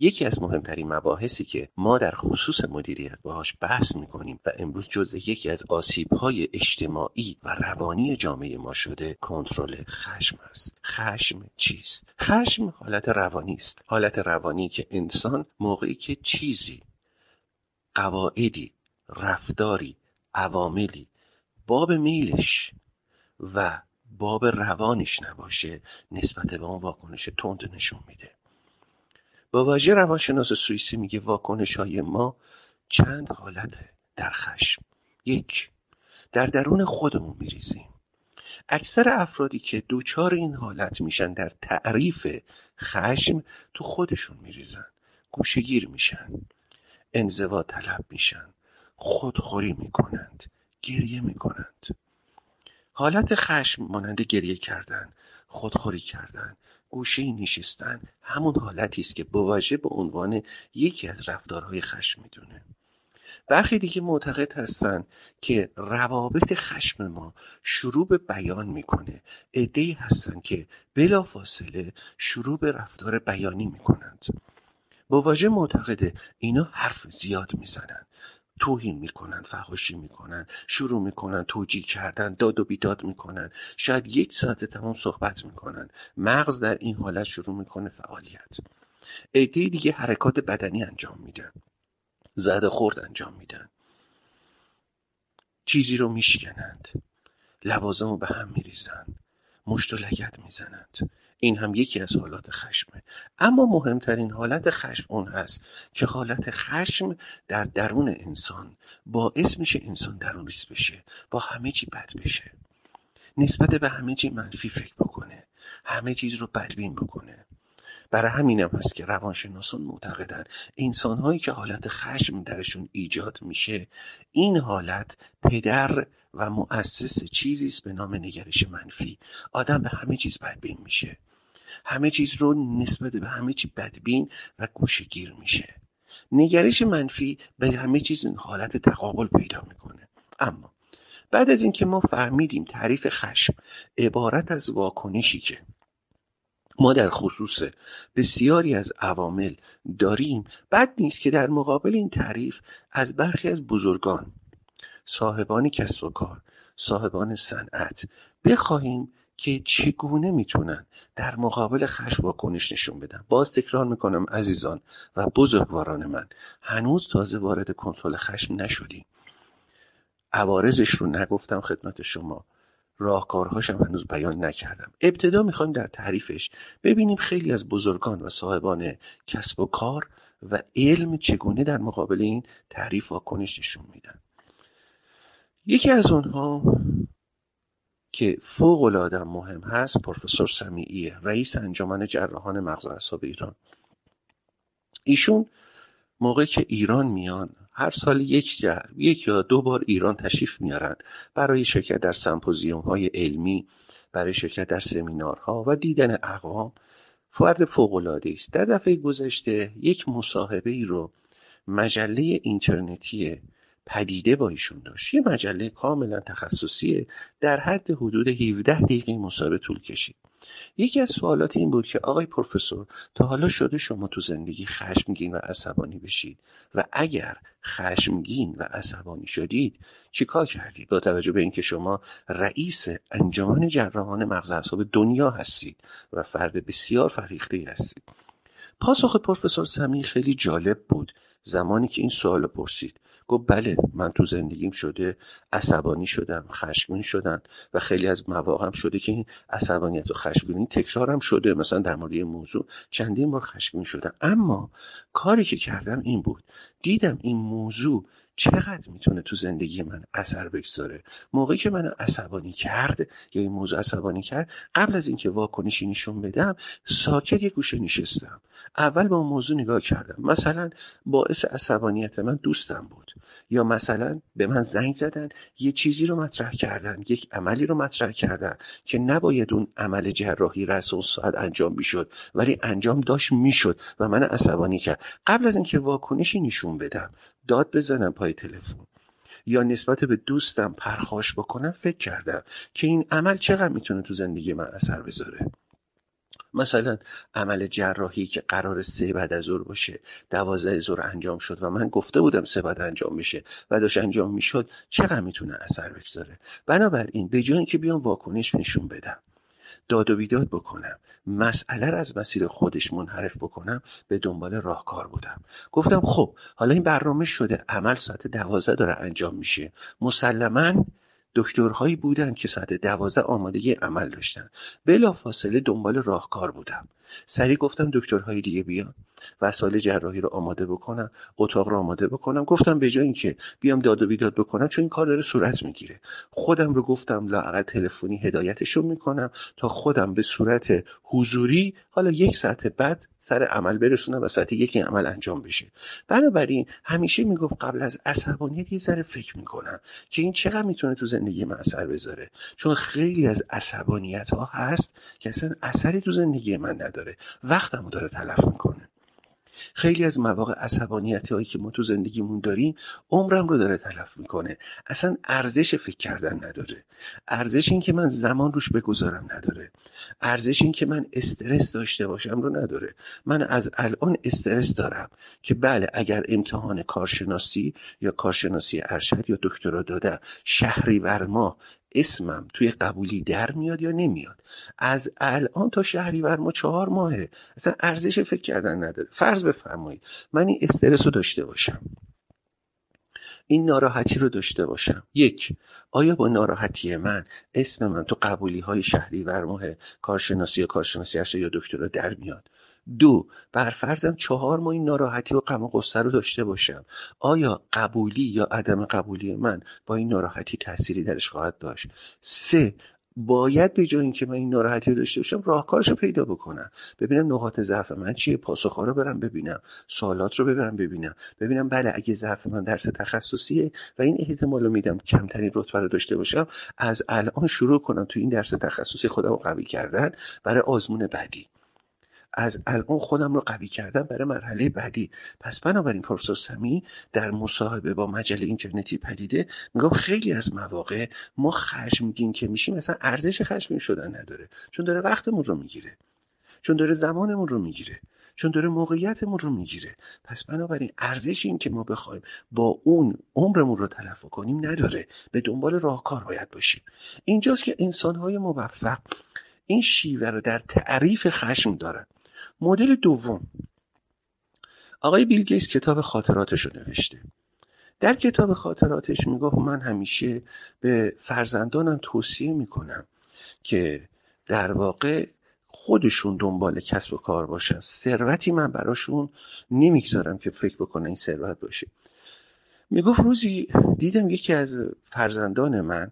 یکی از مهمترین مباحثی که ما در خصوص مدیریت باهاش بحث می‌کنیم و امروز جز یکی از آسیبهای اجتماعی و روانی جامعه ما شده کنترل خشم است. خشم چیست؟ خشم حالت روانی است. حالت روانی که انسان موقعی که چیزی قواعدی رفتاری عواملی باب میلش و باب روانش نباشه نسبت به اون واکنش تند نشون میده. با واژه روانشناس سوئیسی میگه واکنش های ما چند حالت در خشم. یک در درون خودمون میریزیم. اکثر افرادی که دوچار این حالت میشن در تعریف خشم تو خودشون میریزن. گوشگیر میشن. انزوا طلب میشن. خودخوری می‌کنند. گریه می‌کنند. حالت خشم مانند گریه کردن خودخوری کردن گوشه نشستن. همون حالتی است که بواژه به عنوان یکی از رفتارهای خشم می‌دونه. برخی دیگه معتقد هستن که روابط خشم ما شروع به بیان می‌کنه. ای هستن که بلا فاصله شروع به رفتار بیانی می‌کنند. با واژه معتقده اینا حرف زیاد می‌زنن. توهین می‌کنن فحاشی می‌کنن شروع می‌کنن توجیه کردن داد و بیداد می‌کنن. شاید یک ساعت تمام صحبت می‌کنن. مغز در این حالت شروع می‌کنه فعالیت. عده دیگه حرکات بدنی انجام میدن. زد خورد انجام میدن. چیزی رو میشکنند. لوازم رو به هم میریزن. مشت و لگت می‌زنند. این هم یکی از حالات خشمه. اما مهمترین حالت خشم اون هست که حالت خشم در درون انسان باعث میشه انسان درون ریز بشه با همه چی بد بشه. نسبت به همه چی منفی فکر بکنه همه چیز رو بدبین بکنه. برای همینم هست که روانشناسان معتقدن انسانهایی که حالت خشم درشون ایجاد میشه این حالت پدر و مؤسس چیزی است به نام نگرش منفی. آدم به همه چیز بدبین میشه. همه چیز رو نسبت به همه چی بدبین و گوشگیر میشه. نگرش منفی به همه چیز این حالت تقابل پیدا می‌کنه. اما بعد از اینکه ما فهمیدیم تعریف خشم عبارت از واکنشی که ما در خصوص بسیاری از عوامل داریم بد نیست که در مقابل این تعریف از برخی از بزرگان صاحبان کسب و کار صاحبان صنعت بخواهیم که چگونه می‌تونن در مقابل خشم واکنش نشون بدن. باز تکرار می‌کنم عزیزان و بزرگواران من هنوز تازه وارد کنترل خشم نشدیم. عوارضش رو نگفتم خدمت شما. راهکارهاش هم هنوز بیان نکردم. ابتدا می‌خوایم در تعریفش ببینیم خیلی از بزرگان و صاحبان کسب و کار و علم چگونه در مقابل این تعریف واکنش نشون میدن. یکی از اونها که فوق العاده مهم هست پروفسور سمیعیه رئیس انجمن جراحان مغز و اعصاب ایران. ایشون موقعی که ایران میان هر سال یک, یک یا دو بار ایران تشریف میارن. برای شرکت در سمپوزیوم های علمی برای شرکت در سمینارها و دیدن اقوام فرد فوق است. در دفعه گذشته یک مصاحبه ای رو مجله اینترنتی پدیده با ایشون داشت. یه مجله کاملا تخصصیه. در حد حدود 17 دقیقه مصاحبه طول کشید. یکی از سوالات این بود که آقای پروفسور تا حالا شده شما تو زندگی خشمگین و عصبانی بشید؟ و اگر خشمگین و عصبانی شدید چیکار کردید؟ با توجه به اینکه شما رئیس انجمن جراحان مغز اعصاب دنیا هستید و فرد بسیار فریخته هستید. پاسخ پروفسور سمی خیلی جالب بود. زمانی که این سوال پرسید گفت بله من تو زندگیم شده عصبانی شدم خشمگین شدم و خیلی از مواقع هم شده که این عصبانیت و خشمگینی تکرارم شده. مثلا در مورد موضوع چندین بار خشمگین شدم. اما کاری که کردم این بود. دیدم این موضوع چقدر می‌تونه تو زندگی من اثر بگذاره؟ موقعی که من عصبانی کرد یا این موضوع عصبانی کرد قبل از اینکه واکنشی نشون بدم ساکت یه گوشه نشستم. اول با اون موضوع نگاه کردم. مثلا باعث عصبانیت من دوستم بود. یا مثلا به من زنگ زدن یه چیزی رو مطرح کردن یک عملی رو مطرح کردن که نباید اون عمل جراحی رس اون ساعت انجام می‌شد ولی انجام داشت می‌شد و من عصبانی کرد. قبل از اینکه واکنشی نشون بدم داد بزنم پای تلفن. یا نسبت به دوستم پرخاش بکنم فکر کردم که این عمل چقدر می‌تونه تو زندگی من اثر بذاره. مثلا عمل جراحی که قرار سه بعد از ظهر باشه دوازده ظهر انجام شد و من گفته بودم سه بعد انجام میشه و داشت انجام می‌شد چقدر می‌تونه اثر بگذاره؟ بنابراین به جای اینکه بیام واکنش نشون بدم. داد و بیداد بکنم. مسئله رو از مسیر خودش منحرف بکنم به دنبال راهکار بودم. گفتم خب حالا این برنامه شده. عمل ساعت دوازده داره انجام میشه. مسلما دکترهایی بودن که ساعت دوازده آمادگی عمل داشتن. بلا فاصله دنبال راهکار بودم. سریع گفتم دکترهای دیگه بیان وسایل جراحی رو آماده بکنم اتاق رو آماده بکنم. گفتم به جای اینکه بیام داد و بیداد بکنم چون این کار داره صورت می‌گیره. خودم رو گفتم لاقل تلفنی هدایتشون می‌کنم تا خودم به صورت حضوری حالا یک ساعت بعد سر عمل برسونم و ساعت یکی عمل انجام بشه. بنابراین همیشه می‌گفت قبل از عصبانیت یه ذره فکر می‌کنم که این چقدر می‌تونه تو زندگی من اثر بذاره. چون خیلی از عصبانیت ها هست که اصلا اثری تو زندگی من نداره. وقتمو داره تلف می‌کنه. خیلی از مواقع عصبانیتی هایی که ما تو زندگیمون داریم عمرم رو داره تلف می‌کنه. اصلا ارزش فکر کردن نداره. ارزش این که من زمان روش بگذارم نداره. ارزش این که من استرس داشته باشم رو نداره. من از الان استرس دارم که بله اگر امتحان کارشناسی یا کارشناسی ارشد یا دکترا دادم شهریور ماه اسمم توی قبولی در میاد یا نمیاد؟ از الان تا شهریور ما چهار ماهه. اصلا ارزش فکر کردن نداره. فرض بفرمایید. من این استرس رو داشته باشم. این ناراحتی رو داشته باشم. یک آیا با ناراحتی من اسم من تو قبولی های شهری ماه کارشناسی یا کارشناسی یا دکترا در میاد؟ دو بر فرضم چهار ماه این ناراحتی و غم و غصه رو داشته باشم. آیا قبولی یا عدم قبولی من با این ناراحتی تأثیری درش خواهد داشت؟ سه باید به جای اینکه من این ناراحتی رو داشته باشم راهکارش رو پیدا بکنم. ببینم نقاط ضعف من چیه پاسخها رو برم ببینم سوالات رو ببرم ببینم. ببینم بله اگه ضعف من درس تخصصیه و این احتمال رو میدم کمترین رتبه رو داشته باشم از الان شروع کنم تو این درس تخصصی خودم رو قوی کردن برای آزمون بعدی. از الان خودم رو قوی کردم برای مرحله بعدی. پس بنابراین پروفسور سمی در مصاحبه با مجله اینترنتی پدیده میگم خیلی از مواقع ما خشمگین که میشیم مثلا ارزش خشمگین شدن نداره. چون داره وقتمون رو می‌گیره. چون داره زمانمون رو می‌گیره. چون داره موقعیتمون رو می‌گیره. پس بنابراین ارزش این که ما بخوایم با اون عمرمون رو تلف کنیم نداره. به دنبال راهکار باید باشیم. اینجاست که انسانهای موفق این شیوه رو در تعریف خشم دارن. مدل دوم. آقای بیل گیتس کتاب خاطراتش رو نوشته. در کتاب خاطراتش می‌گفت من همیشه به فرزندانم توصیه می‌کنم که در واقع خودشون دنبال کسب و کار باشن. ثروتی من براشون نمی‌گذارم که فکر بکنن این ثروت باشه. می‌گفت روزی دیدم یکی از فرزندان من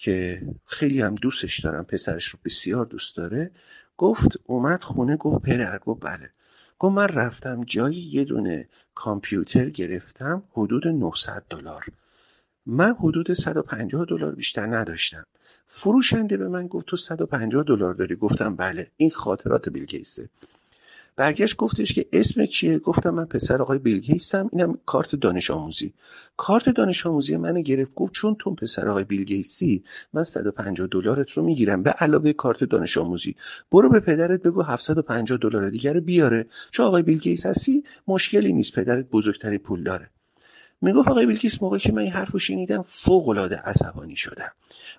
که خیلی هم دوستش دارم پسرش رو بسیار دوست داره گفت اومد خونه گفت پدر گفت بله. گفت من رفتم جایی یه دونه کامپیوتر گرفتم حدود 900 دلار. من حدود 150 دلار بیشتر نداشتم. فروشنده به من گفت تو 150 دلار داری؟ گفتم بله. این خاطرات بیل برگشت گفتش که اسم چیه؟ گفتم من پسر آقای بیلگیتسم اینم کارت دانش آموزی. کارت دانش آموزی من گرفت گفت چون تو پسر آقای بیلگیتسی من 150 دلارت رو می‌گیرم. به علاوه کارت دانش آموزی. برو به پدرت بگو 750 دلار دیگر رو بیاره. چون آقای بیلگیتس هستی مشکلی نیست. پدرت بزرگتری پول داره می‌گفت آقای بیلکیس موقعی که من این حرف رو شنیدم فوق العاده عصبانی شدم.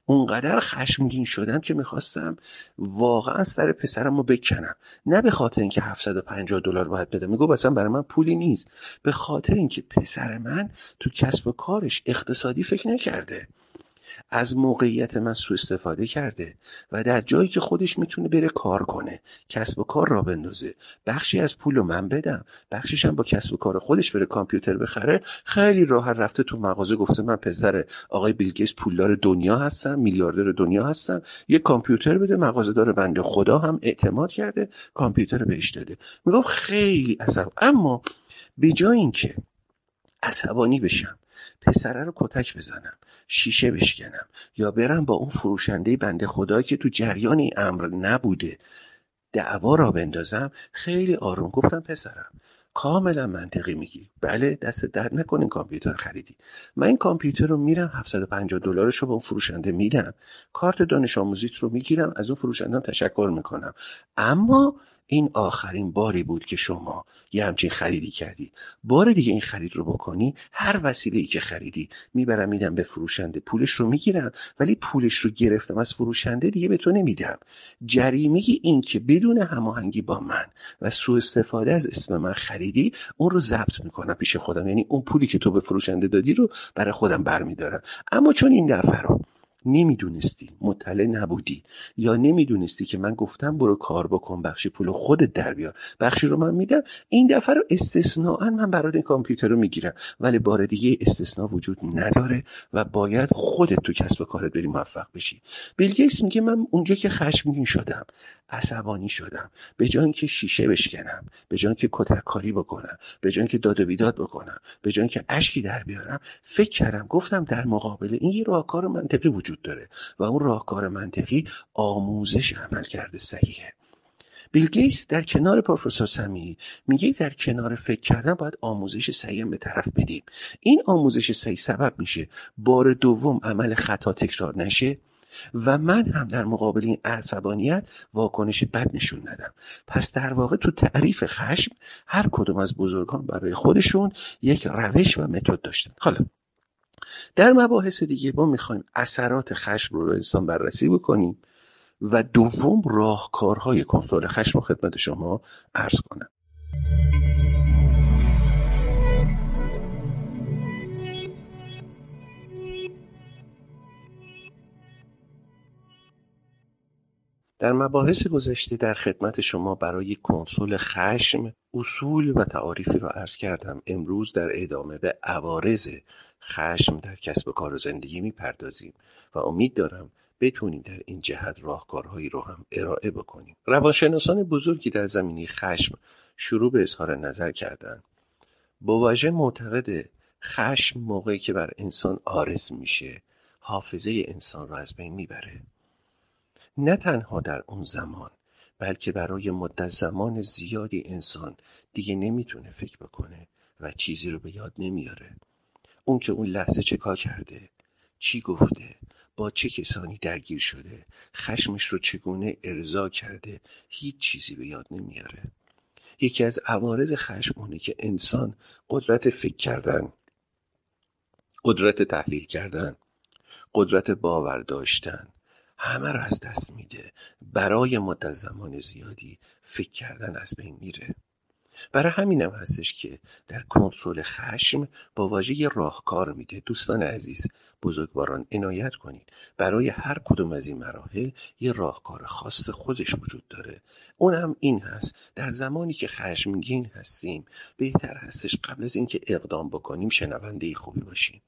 اونقدر خشمگین شدم که می‌خواستم واقعا سر پسرم رو بکنم. نه به خاطر اینکه 750 دلار باید بدم. می‌گفت اصلا برای من پولی نیست. به خاطر اینکه پسر من تو کسب و کارش اقتصادی فکر نکرده. از موقعیت من سوء استفاده کرده و در جایی که خودش می‌تونه بره کار کنه کسب و کار را بندازه. بخشی از پول رو من بدم. بخشیش هم با کسب و کار خودش بره کامپیوتر بخره. خیلی راحت رفته تو مغازه گفته من پسر آقای بیلگیس پولدار دنیا هستم میلیاردر دنیا هستم. یه کامپیوتر بده مغازه داره بنده خدا هم اعتماد کرده کامپیوتر بهش داده. میگم خیلی عصب. اما به جای اینکه عصبانی بشم پسره رو کتک بزنم شیشه بشکنم یا برم با اون فروشنده بنده خدا که تو جریان این امر نبوده. دعوا را بندازم. خیلی آروم. گفتم پسرم کاملا منطقی میگی. بله دست درد نکنین کامپیوتر خریدی. من این کامپیوتر رو میرم 750 دلارش رو به اون فروشنده میدم. کارت دانش آموزیت رو می‌گیرم از اون فروشنده تشکر می‌کنم. اما این آخرین باری بود که شما یه همچین خریدی کردی. بار دیگه این خرید رو بکنی هر وسیله ای که خریدی می‌برم میدم به فروشنده. پولش رو می‌گیرم ولی پولش رو گرفتم. از فروشنده دیگه به تو نمیدم. جریمه این که بدون هماهنگی با من و سوء استفاده از اسم من خریدی اون رو ضبط می‌کنم پیش خودم. یعنی اون پولی که تو به فروشنده دادی رو برای خودم برمیدارم. اما چون این دفعه رو نمی‌دونستی. مطلع نبودی. یا نمی‌دونستی که من گفتم برو کار بکن بخشی پول خودت در بیار. بخشی رو من میدم. این دفعه رو استثناا من برات این کامپیوتر رو می‌گیرم. ولی بار دیگه استثنا وجود نداره و باید خودت تو کسب و کارت بری موفق بشی. بیل میگه من اونجا که خشمگین شدم عصبانی شدم. به جای اینکه شیشه بشکنم به جای اینکه کتک کاری بکنم به جای اینکه داد و بیداد بکنم به جای اینکه اشکی در بیارم فکر کردم گفتم در مقابل این یه راهکار منطقی وجود داره و اون راهکار منطقی آموزش عمل کرده صحیحه. بیل گیتس در کنار پروفسور سمی میگه در کنار فکر کردن باید آموزش صحیح به طرف بدیم. این آموزش صحیح سبب میشه بار دوم عمل خطا تکرار نشه و من هم در مقابل این عصبانیت واکنش بد نشون ندم. پس در واقع تو تعریف خشم هر کدوم از بزرگان برای خودشون یک روش و متد داشتن. حالا در مباحث دیگه ما می‌خوایم اثرات خشم رو, انسان بررسی بکنیم و دوم راهکارهای کنترل خشم رو خدمت شما عرض کنم. در مباحث گذشته در خدمت شما برای کنترل خشم اصول و تعاریفی را عرض کردم. امروز در ادامه به عوارض خشم در کسب و کار و زندگی می‌پردازیم و امید دارم بتونیم در این جهت راهکارهایی رو هم ارائه بکنیم. روانشناسان بزرگی در زمینی خشم شروع به اظهار نظر کردند. با واژه معتقد خشم موقعی که بر انسان آرز میشه حافظه انسان را از بین می‌بره. نه تنها در اون زمان بلکه برای مدت زمان زیادی انسان دیگه نمی‌تونه فکر بکنه و چیزی رو به یاد نمیاره. اون که اون لحظه چه کار کرده چی گفته با چه کسانی درگیر شده خشمش رو چگونه ارضا کرده هیچ چیزی به یاد نمیاره. یکی از عوارض خشم اونه که انسان قدرت فکر کردن قدرت تحلیل کردن قدرت باور داشتن همه رو از دست میده. برای مدت زمان زیادی فکر کردن از بین میره. برای همینم هستش که در کنترل خشم با واژه راهکار میده. دوستان عزیز بزرگواران عنایت کنید. برای هر کدوم از این مراحل یه راهکار خاص خودش وجود داره. اون هم این هست. در زمانی که خشمگین هستیم بهتر هستش قبل از اینکه اقدام بکنیم شنونده خوبی باشیم.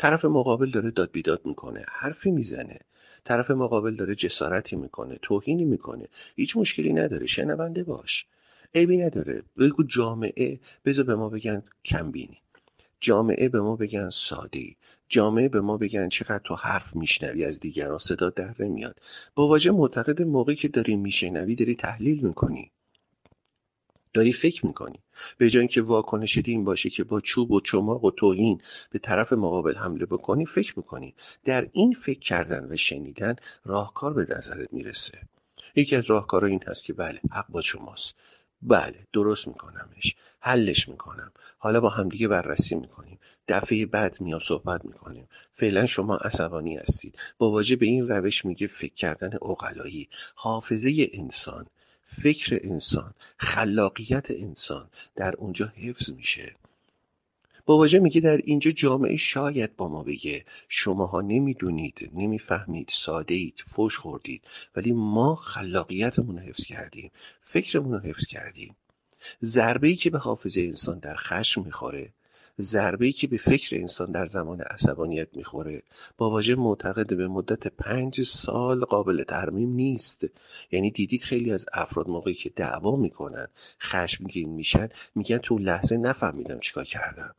طرف مقابل داره داد بیداد می‌کنه حرفی می‌زنه. طرف مقابل داره جسارتی می‌کنه توهینی می‌کنه. هیچ مشکلی نداره شنونده باش. عیبی نداره. بگو جامعه بذار به ما بگن کمبینی. جامعه به ما بگن ساده جامعه به ما بگن چقدر تو حرف میشنوی از دیگران صدا در نمیاد. با واژه معتقد موقعی که داری میشنوی داری تحلیل می‌کنی. داری فکر می‌کنی. به جای اینکه واکنش این باشه که با چوب و چماق و توهین به طرف مقابل حمله بکنی فکر می‌کنی در این فکر کردن و شنیدن راهکار به نظرت می‌رسه؟ یکی از راهکارها این هست که بله حق با شماست. بله درست میکنمش. حلش می‌کنم. حالا با همدیگه بررسی می‌کنیم. دفعه بعد میام صحبت می‌کنیم. فعلا شما عصبانی هستید. با واجه به این روش میگه فکر کردن اقلایی حافظه انسان فکر انسان خلاقیت انسان در اونجا حفظ میشه. باباجه میگه در اینجا جامعه شاید با ما بگه شماها نمی‌دونید نمی‌فهمید ساده اید فوش خوردید ولی ما خلاقیتمون رو حفظ کردیم فکرمون رو حفظ کردیم. ضربه ای که به حافظه انسان در خشم می‌خوره ضربه ای که به فکر انسان در زمان عصبانیت می‌خوره. با واژه معتقد به مدت پنج سال قابل ترمیم نیست. یعنی دیدید خیلی از افراد موقعی که دعوا می‌کنن خشمگین میشن میگن تو لحظه نفهمیدم چیکار کردم.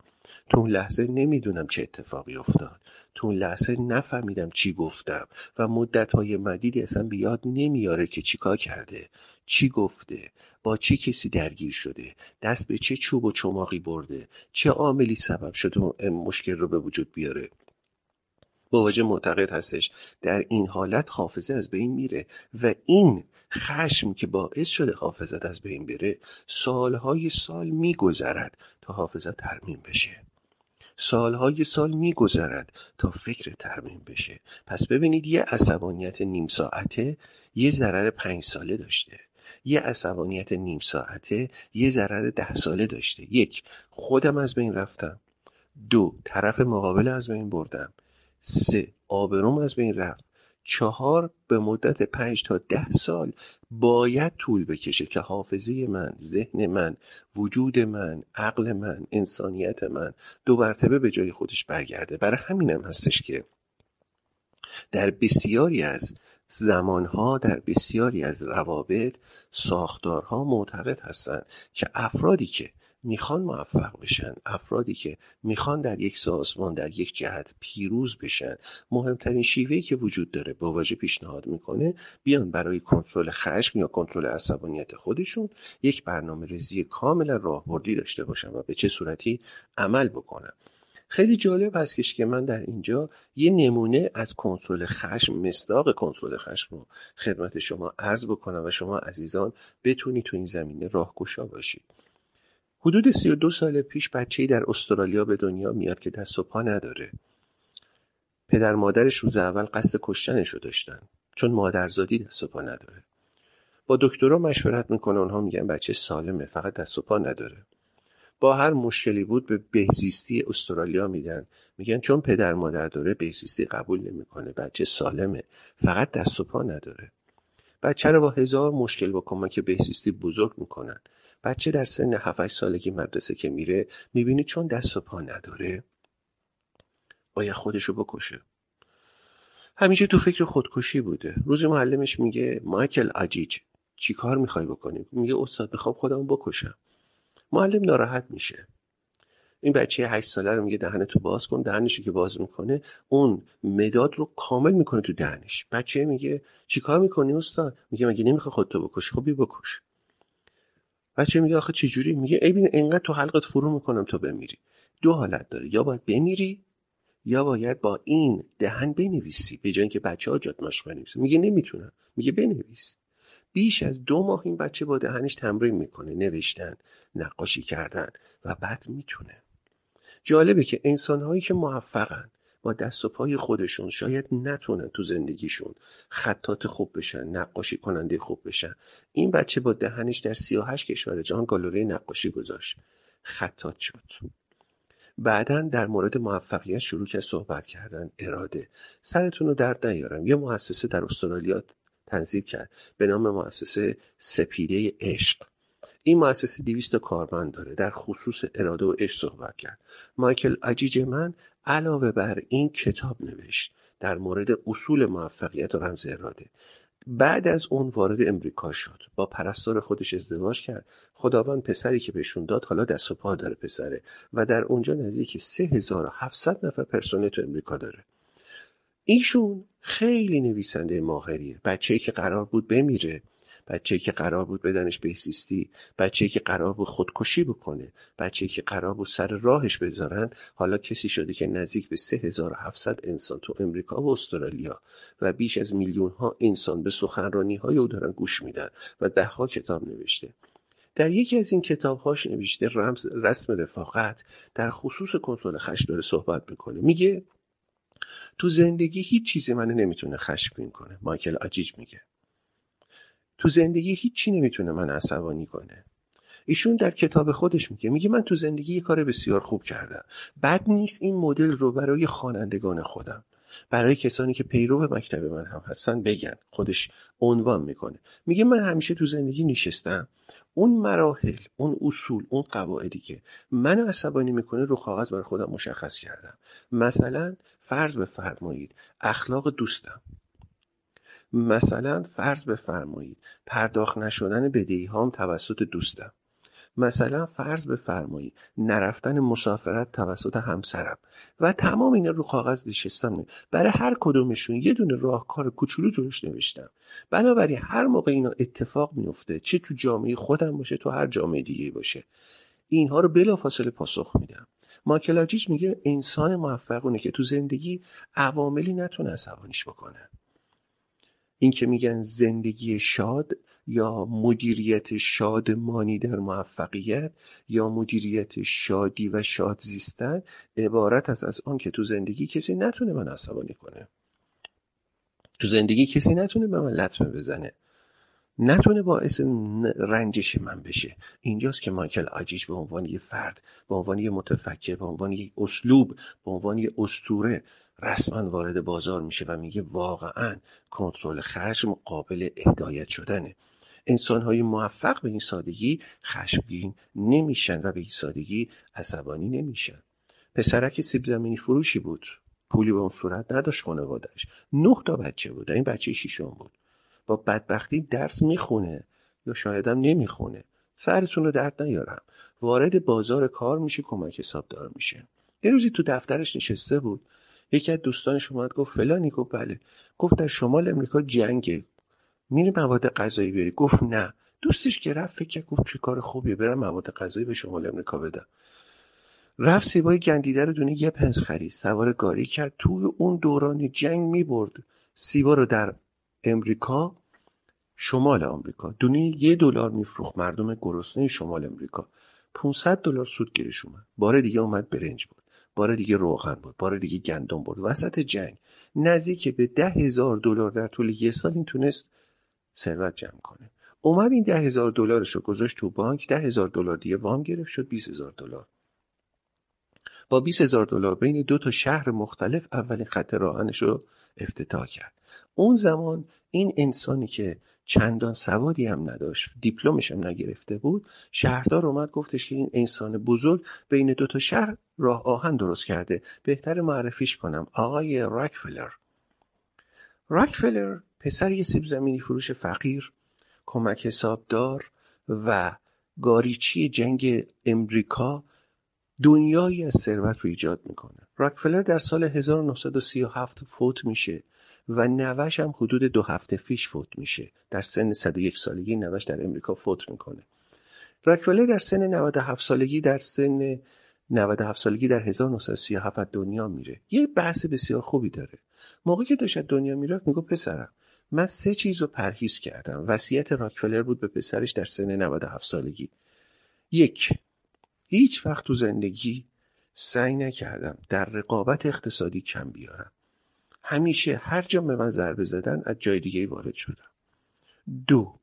تو اون لحظه نمی‌دونم چه اتفاقی افتاد. تو اون لحظه نفهمیدم چی گفتم و مدت های مدیدی اصلا بیاد نمیاره که چیکار کرده چی گفته با چه کسی درگیر شده؟ دست به چه چوب و چماقی برده؟ چه عاملی سبب شده مشکل رو به وجود بیاره؟ واجه معتقد هستش در این حالت حافظه از بین میره و این خشم که باعث شده حافظت از بین بره سالهای سال میگذرد تا حافظت ترمیم بشه. سالهای سال میگذرد تا فکر ترمیم بشه. پس ببینید یه عصبانیت نیم ساعته یه ضرر پنج ساله داشته. یه عصبانیت نیم ساعته یه ضرر ده ساله داشته. یک خودم از بین رفتم. دو طرف مقابل از بین بردم. سه آبروم از بین رفت. چهار به مدت پنج تا ده سال باید طول بکشه که حافظه من ذهن من وجود من عقل من انسانیت من دو مرتبه به جای خودش برگرده. برای همینم هستش که در بسیاری از زمانها در بسیاری از روابط ساختارها معتقد هستند که افرادی که می‌خوان موفق بشن افرادی که می‌خوان در یک سازمان در یک جهت پیروز بشن مهمترین شیوهی که وجود داره با واژه پیشنهاد می‌کنه بیان برای کنترل خشم یا کنترل عصبانیت خودشون یک برنامه ریزی کاملا راهبردی داشته باشن و به چه صورتی عمل بکنن. خیلی جالب هستش که من در اینجا یه نمونه از کنترل خشم مصداق کنترل خشم رو خدمت شما عرض بکنم و شما عزیزان بتونید تو این زمینه راهگشا باشید حدود 32 سال پیش بچه‌ای در استرالیا به دنیا میاد که دست و پا نداره. پدر مادرش روز اول قصد کشتنش رو داشتن چون مادرزادی دست و پا نداره. با دکترها مشورت می‌کنه اونها میگن بچه سالمه فقط دست و پا نداره. با هر مشکلی بود به بهزیستی استرالیا میدن. میگن چون پدر مادر داره بهزیستی قبول نمی‌کنه بچه سالمه. فقط دست و پا نداره. بچه رو با هزار مشکل با کمک بهزیستی بزرگ می‌کنن. بچه در سن 7 سالگی مدرسه که میره می‌بینی چون دست و پا نداره باید خودشو بکشه. همیشه تو فکر خودکشی بوده. روزی معلمش میگه مایکل آجیج چی کار می‌خوای بکنی؟ میگه استاد می‌خوام خودم بکشم. معلم ناراحت میشه. این بچه هشت ساله رو میگه دهن تو باز کن دهنشو که باز می‌کنه اون مداد رو کامل می‌کنه تو دهنش. بچه میگه چیکار می‌کنی استاد؟ میگه مگه نمی‌خوای خودتو بکشی خب بی بکش. بچه میگه آخه چه جوری؟ میگه ای ببین انقدر تو حلقت فرو می‌کنم تا بمیری. دو حالت داره. یا باید بمیری یا باید با این دهن بنویسی به جای اینکه بچه ها جات ماش بنویسه. میگه نمی‌تونم. میگه بنویس. بیش از دو ماه این بچه با دهنش تمرین می‌کنه نوشتن نقاشی کردن و بعد می‌تونه. جالبه که انسانهایی که موفقن با دست و پای خودشون شاید نتونن تو زندگیشون خطات خوب بشن نقاشی کننده خوب بشن. این بچه با دهنش در 38 کشور جهان گالری نقاشی گذاشت. خطات شد. بعدا در مورد موفقیت شروع کرد صحبت کردن اراده. سرتون رو درد نیارم. یه مؤسسه در استرالیا تنظیم کرد. به نام مؤسسه سپیده عشق. این مؤسسه 200 کارمند داره. در خصوص اراده و عشق صحبت کرد. مایکل اجیج من علاوه بر این کتاب نوشت. در مورد اصول موفقیت و رمز اراده. بعد از اون وارد امریکا شد. با پرستار خودش ازدواج کرد. خداوند پسری که بهشون داد حالا دست و پا داره پسره. و در اونجا نزدیک 3700 نفر پرسنل تو امریکا داره. ایشون خیلی نویسنده ماهریه. بچه‌ای که قرار بود بمیره بچه‌ای که قرار بود بدنش بهزیستی بچه‌ای که قرار بود خودکشی بکنه بچه‌ای که قرار بود سر راهش بذارن. حالا کسی شده که نزدیک به 3700 انسان تو امریکا و استرالیا و بیش از میلیون ها انسان به سخنرانی های او دارن گوش میدن و ده ها کتاب نوشته. در یکی از این کتابهاش نوشته رمز رسم رفاقت در خصوص کنترل خشم داره صحبت می‌کنه. میگه تو زندگی هیچ چیزی منو نمی‌تونه خشمگین کنه. مایکل آجیج میگه. تو زندگی هیچی نمی‌تونه من عصبانی کنه. ایشون در کتاب خودش میگه. میگه من تو زندگی یه کار بسیار خوب کردم. بد نیست این مدل رو برای خوانندگان خودم. برای کسانی که پیرو مکتب من هم هستن بگن. خودش عنوان می‌کنه. میگه من همیشه تو زندگی نشستم. اون مراحل اون اصول اون قواعدی که من عصبانی می‌کنه رو کاغذ برای خودم مشخص کردم. مثلا فرض بفرمایید اخلاق دوستم. مثلا فرض بفرمایید پرداخت نشدن بدهی هام توسط دوستم. مثلا فرض بفرمایید نرفتن مسافرت توسط همسرم و تمام اینا رو کاغذ نشستم. برای هر کدومشون یه دونه راهکار کوچولو جلوش نوشتم. بنابراین هر موقع اینا اتفاق میفته چه تو جامعه خودم باشه تو هر جامعه دیگه باشه اینها رو بلافاصله پاسخ میدم. ماکلاجیچ میگه انسان موفقونه که تو زندگی عواملی نتونه عصبانیش بکنه. این که میگن زندگی شاد یا مدیریت شادمانی در موفقیت یا مدیریت شادی و شاد زیستن عبارت از از آن که تو زندگی کسی نتونه من عصبانی کنه. تو زندگی کسی نتونه به من لطمه بزنه. نتونه باعث رنجش من بشه. اینجاست که مایکل آجیش به عنوان یه فرد به عنوان یه متفکر به عنوان یه اسلوب به عنوان یه استوره رسما وارد بازار میشه و میگه واقعا کنترل خشم قابل هدایت شدنه. انسان های موفق به این سادگی خشمگین نمیشن و به این سادگی عصبانی نمیشن. پسرک سیب زمینی فروشی بود. پولی به اون صورت نداشت خانوادش نه تا بچه بود. این بچه شیشم بود. با بدبختی درس می‌خونه یا شایدم نمی‌خونه. سرتون رو درد نیارم. وارد بازار کار میشه کمک حسابدار میشه. یه روزی تو دفترش نشسته بود. یکی از دوستانش اومد گفت فلانی. گفت بله. گفت در شمال امریکا جنگه. میری مواد غذایی بری گفت نه. دوستش که رفت فکر گفت چه کار خوبیه برم مواد غذایی به شمال امریکا بدم. رفت سیبای گندیده رو دونه یه پنس خرید. سوار گاری کرد. توی اون دوران جنگ می‌برد. سیبا رو در امریکا شمال آمریکا دونه یه دلار میفروخت. مردم گرسنه شمال امریکا. 500 دلار سود گیرش اومد. بار دیگه اومد برنج بود بار دیگه روغن بود بار دیگه گندم بود وسط جنگ. نزدیک به ده هزار دلار در طول یه سال این تونست ثروت جمع کنه. اومد این ده هزار دلارش رو گذاشت تو بانک ده هزار دلار دیگه وام گرفت شد 20 هزار دلار. با 20 هزار دلار بین دو تا شهر مختلف اولین خط راهنش رو افتتاح کرد. اون زمان این انسانی که چندان سوادی هم نداشت دیپلمش هم نگرفته بود شهردار اومد گفتش که این انسان بزرگ بین دو تا شهر راه آهن درست کرده. بهتر معرفیش کنم. آقای راکفلر راکفلر پسر یه سیب زمینی فروش فقیر کمک حسابدار و گاریچی جنگ امریکا دنیایی از ثروت رو ایجاد می‌کنه. راکفلر در سال 1937 فوت میشه و نوش هم حدود دو هفته پیش فوت میشه. در سن 101 سالگی نوش در امریکا فوت می‌کنه. راکفلر در سن 97 سالگی در سن 97 سالگی در 1937 دنیا میره. یه بحث بسیار خوبی داره. موقعی که داشت دنیا می‌رفت میگو پسرم من سه چیز رو پرهیز کردم. وصیت راکفلر بود به پسرش در سن 97 سالگی. یک هیچ وقت تو زندگی سعی نکردم در رقابت اقتصادی کم بیارم. همیشه هر جا به من ضربه زدن از جای دیگه وارد شدم. دو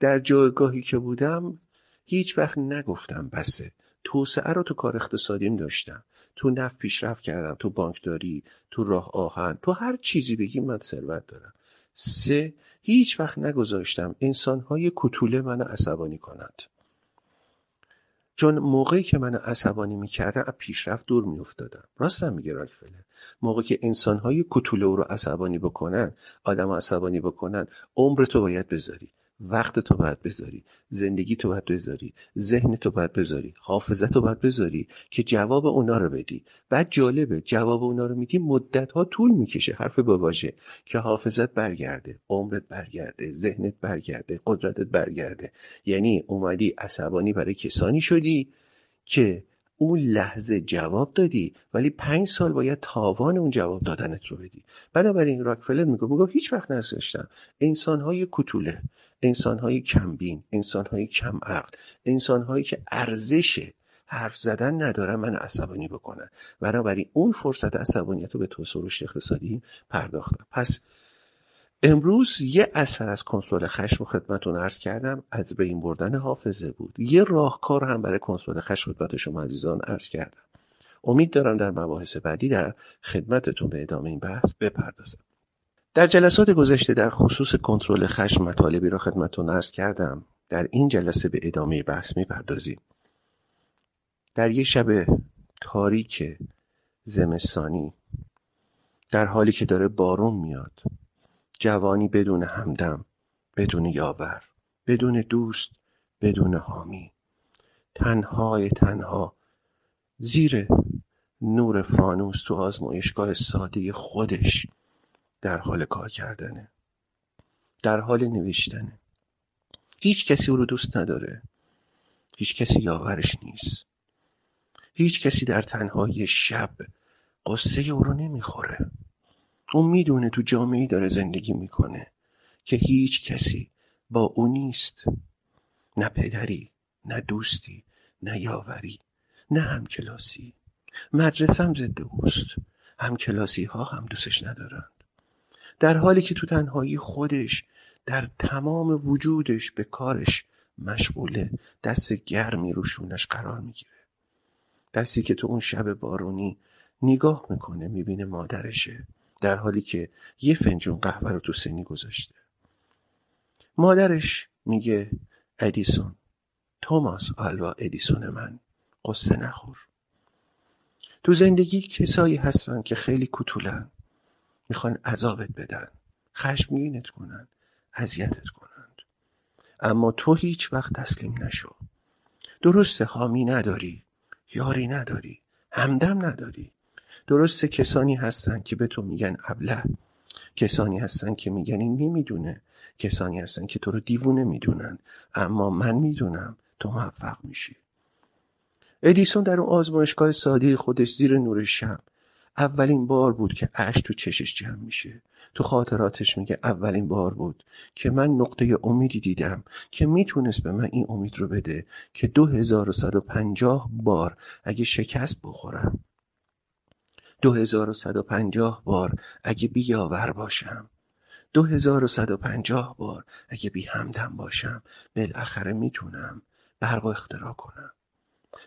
در جایگاهی که بودم هیچ وقت نگفتم بسه توسعه رو تو کار اقتصادیم داشتم. تو نفت پیشرفت کردم تو بانکداری تو راه آهن تو هر چیزی بگی من ثروت دارم. سه هیچ وقت نگذاشتم انسانهای کتوله منو عصبانی کنند. چون موقعی که من عصبانی می‌کردم از پیشرفت دور میافتادم. راستم میگه راکفلر موقعی که انسانهای کتوله رو عصبانی بکنن آدم عصبانی بکنن عمر تو باید بذاری. وقت تو باید بذاری زندگی تو باید بذاری ذهن تو باید بذاری حافظت تو باید بذاری که جواب اونا رو بدی. بعد جالبه جواب اونا رو میدی مدت ها طول می‌کشه حرف باباشه که حافظت برگرده عمرت برگرده ذهنت برگرده قدرتت برگرده. یعنی اومدی عصبانی برای کسانی شدی که اون لحظه جواب دادی ولی پنج سال باید تاوان اون جواب دادنت رو بدی. بنابراین راکفلر میگه میگه هیچ وقت نذاشتم. انسانهای کتوله انسانهای کمبین انسانهای کم عقل انسانهایی که ارزش حرف زدن ندارن من عصبانی بکنن. بنابراین اون فرصت عصبانیت رو به توسعه رشد اقتصادی پرداختم. پس امروز یه اثر از کنترل خشم خدمتون عرض کردم از بین بردن حافظه بود. یه راهکار هم برای کنترل خشم خدمت شما عزیزان عرض کردم. امید دارم در مباحث بعدی در خدمتتون به ادامه این بحث بپردازم. در جلسات گذشته در خصوص کنترل خشم مطالبی را خدمتتون عرض کردم. در این جلسه به ادامه بحث می‌پردازیم. در یک شب تاریک زمستانی در حالی که داره بارون میاد جوانی بدون همدم بدون یاور بدون دوست بدون حامی. تنهای تنها. زیر نور فانوس تو آزمایشگاه ساده خودش در حال کار کردنه. در حال نوشتنه. هیچ کسی او رو دوست نداره. هیچ کسی یاورش نیست. هیچ کسی در تنهایی شب قصه او رو نمی‌خوره. اون می‌دونه تو جامعه داره زندگی می‌کنه که هیچ کسی با او نیست. نه پدری نه دوستی نه یاوری نه همکلاسی مدرسم ضد اوست. همکلاسی ها هم دوستش ندارند. در حالی که تو تنهایی خودش در تمام وجودش به کارش مشغوله دست گرمی رو شونش قرار می‌گیره. دستی که تو اون شب بارونی نگاه می‌کنه می‌بینه مادرشه. در حالی که یه فنجون قهوه رو تو سنی گذاشته. مادرش میگه ادیسون توماس آلوا ادیسون من قصه نخور. تو زندگی کسایی هستن که خیلی کتولن می‌خوان عذابت بدن. خشمگینت کنن. اذیتت کنند. اما تو هیچ وقت تسلیم نشو. درسته حامی نداری. یاری نداری. همدم نداری. درسته کسانی هستن که به تو میگن ابله. کسانی هستن که میگن این نمی‌دونه. کسانی هستن که تو رو دیوونه می‌دونن. اما من می‌دونم تو موفق میشی. ادیسون در اون آزمایشگاه ساده خودش زیر نور شب. اولین بار بود که اش تو چشش جمع میشه. تو خاطراتش میگه اولین بار بود که من نقطه امیدی دیدم که می‌تونست به من این امید رو بده که 2150 بار اگه شکست بخورم. 2150 بار اگه بیاور باشم. 2150 بار اگه بی همدم باشم. بالاخره می‌تونم برق اختراع کنم.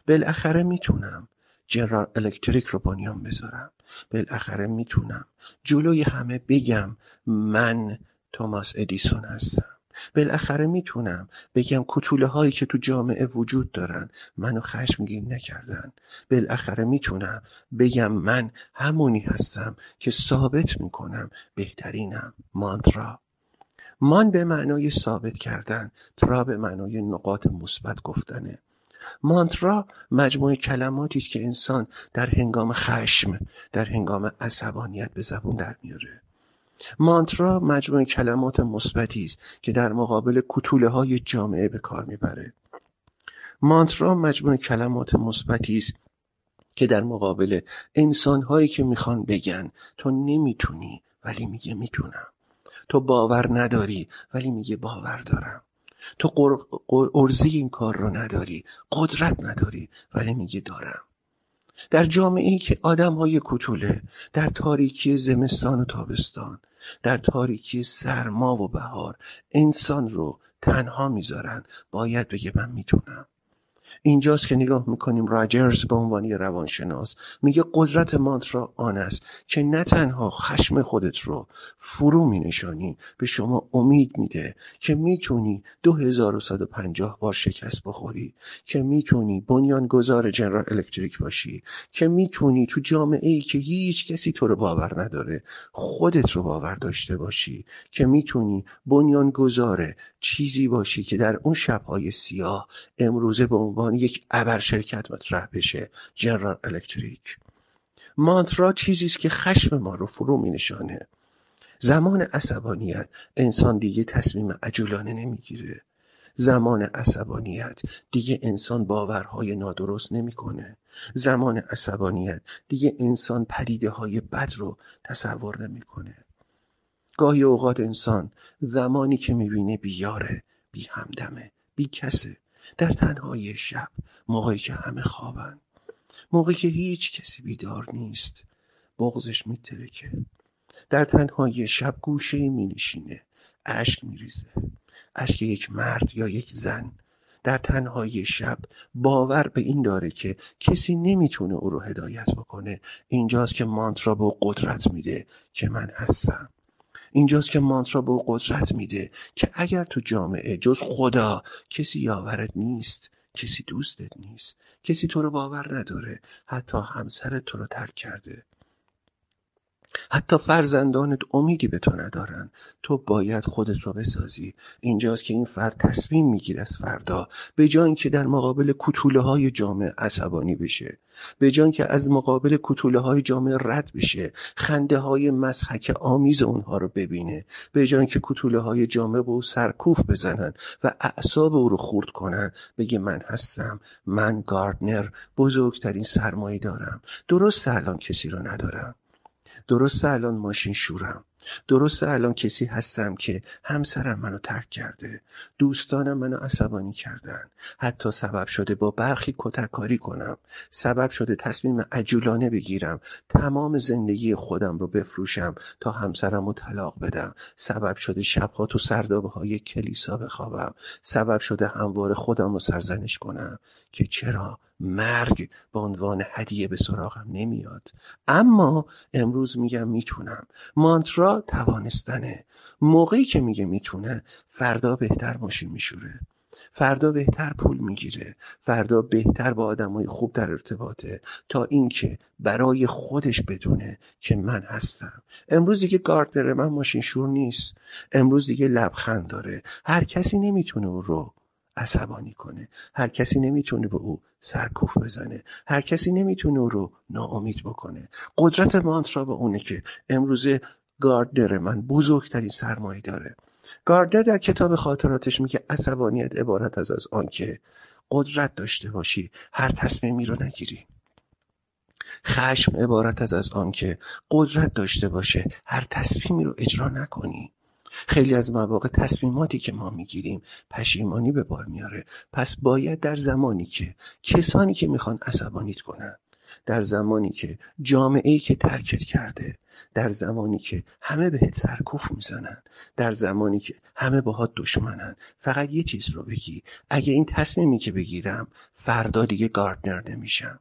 بالاخره می‌تونم جنرال الکتریک رو بنیان بذارم. بالاخره می‌تونم جلوی همه بگم من توماس ادیسون هستم. بالاخره می‌تونم بگم کتوله هایی که تو جامعه وجود دارن منو خشمگین نکردن. بالاخره می‌تونم بگم من همونی هستم که ثابت می‌کنم بهترینم. مانترا. مان به معنای ثابت کردن ترا به معنای نقاط مثبت گفتنه. مانترا مجموعه کلماتی که انسان در هنگام خشم در هنگام عصبانیت به زبون در میاره. مانترا مجموعه کلمات مثبتی است که در مقابل کتوله های جامعه به کار می‌بره. مانترا مجموعه کلمات مثبتی است که در مقابل انسان هایی که می‌خوان بگن تو نمی‌تونی ولی میگه می‌تونم. تو باور نداری ولی میگه باور دارم. تو ارزی این کار رو نداری قدرت نداری ولی میگه دارم. در جامعه ای که آدم های کتوله در تاریکی زمستان و تابستان در تاریکی سرما و بهار انسان رو تنها می‌ذارن. باید بگه من می‌تونم. اینجاست که نگاه می‌کنیم راجرز به عنوان روانشناس میگه قدرت مانترا آن است که نه تنها خشم خودت رو فرو مینشانی به شما امید میده که می‌تونی 2150 بار شکست بخوری که می‌تونی بنیانگذار جنرال الکتریک باشی که می‌تونی تو جامعه ای که هیچ کسی تو رو باور نداره خودت رو باور داشته باشی که می‌تونی بنیانگذار چیزی باشی که در اون شبهای سیاه امروزه به عنوان یک ابر شرکت مطرح بشه جنرال الکتریک. مانترا چیزی است که خشم ما رو فرو می نشانه. زمان عصبانیت انسان دیگه تصمیم عجولانه نمی‌گیره زمان عصبانیت دیگه انسان باورهای نادرست نمی‌کنه زمان عصبانیت دیگه انسان پدیده های بد رو تصور نمی‌کنه گاهی اوقات انسان زمانی که می‌بینه بیاره بی همدمه بی کسه. در تنهایی شب موقعی که همه خوابن. موقعی که هیچ کسی بیدار نیست. بغزش میترکه. در تنهایی شب گوشه می نشینه اشک میریزه. اشک یک مرد یا یک زن. در تنهایی شب باور به این داره که کسی نمی‌تونه او رو هدایت بکنه. اینجاست که مانترا به قدرت میده که من هستم. اینجاست که مانترا به او قدرت میده که اگر تو جامعه جز خدا کسی یاورت نیست کسی دوستت نیست کسی تو رو باور نداره حتی همسرت تو رو ترک کرده. حتی فرزندانت امیدی به تو ندارن. تو باید خودت رو بسازی. اینجاست که این فرد تصمیم می‌گیره از فردا به جای اینکه در مقابل کتوله های جامعه عصبانی بشه به جای اینکه از مقابل کتوله های جامعه رد بشه خنده های مسحک آمیز اونها رو ببینه به جای اینکه کتوله های جامعه به او سرکوف بزنن و اعصاب او رو خورد کنن بگه من هستم من گاردنر بزرگترین سرمایه دارم. درست الان کسی رو ندارم. درسته الان ماشین شورم. درسته الان کسی هستم که همسرم منو ترک کرده. دوستانم منو عصبانی کردن. حتی سبب شده با برخی کتککاری کنم. سبب شده تصمیم عجولانه بگیرم. تمام زندگی خودم رو بفروشم تا همسرم رو طلاق بدم. سبب شده شبها تو سردابه های کلیسا بخوابم. سبب شده همواره خودم رو سرزنش کنم. که چرا مرگ به عنوان هدیه به سراغم نمیاد. اما امروز میگم می‌تونم. مانترا توانستنه. موقعی که میگه می‌تونه فردا بهتر ماشین میشوره. فردا بهتر پول می‌گیره. فردا بهتر با آدمای خوب در ارتباطه. تا اینکه برای خودش بدونه که من هستم. امروز دیگه گاردنر من ماشین شور نیست. امروز دیگه لبخند داره. هر کسی نمی‌تونه او رو عصبانی کنه. هر کسی نمی‌تونه به او سرکوف بزنه. هر کسی نمی‌تونه او رو ناامید بکنه. قدرت مانترا به اونه که امروزه گاردنر من بزرگترین سرمایه داره. گاردنر در کتاب خاطراتش میگه عصبانیت عبارت از از آنکه قدرت داشته باشی هر تصمیمی رو نگیری. خشم عبارت از از آنکه قدرت داشته باشه هر تصمیمی رو اجرا نکنی. خیلی از مواقع تصمیماتی که ما می‌گیریم پشیمانی به بار میاره پس باید در زمانی که کسانی که می‌خوان عصبانیت کنن در زمانی که جامعه ای که ترکت کرده در زمانی که همه بهت سرکوف می‌زنن در زمانی که همه باهات دشمنن فقط یه چیز رو بگی. اگه این تصمیمی که بگیرم فردا دیگه گاردنر نمیشم.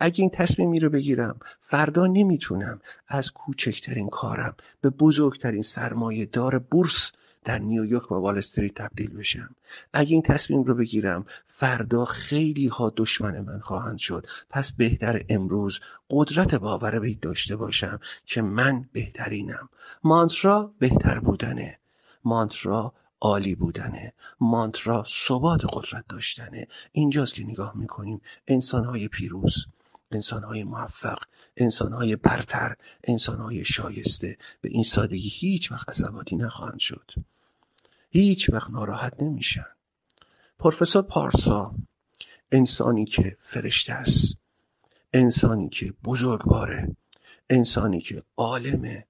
اگه این تصمیمی رو بگیرم فردا نمی‌تونم از کوچکترین کارم به بزرگترین سرمایه دار بورس در نیویورک و وال استریت تبدیل بشم. اگه این تصمیم رو بگیرم فردا خیلی ها دشمن من خواهند شد. پس بهتر امروز قدرت باور به داشته باشم که من بهترینم. مانترا بهتر بودنه. مانترا عالی بودنه. مانترا ثبات قدرت داشتنه. اینجاست که نگاه می‌کنیم. انسانهای پیروز انسانهای موفق انسانهای برتر انسانهای شایسته. به این سادگی هیچ وقت عصبانی نخواهند شد. هیچ وقت ناراحت نمیشن. پروفسور پارسا انسانی که فرشته است انسانی که بزرگواره انسانی که عالمه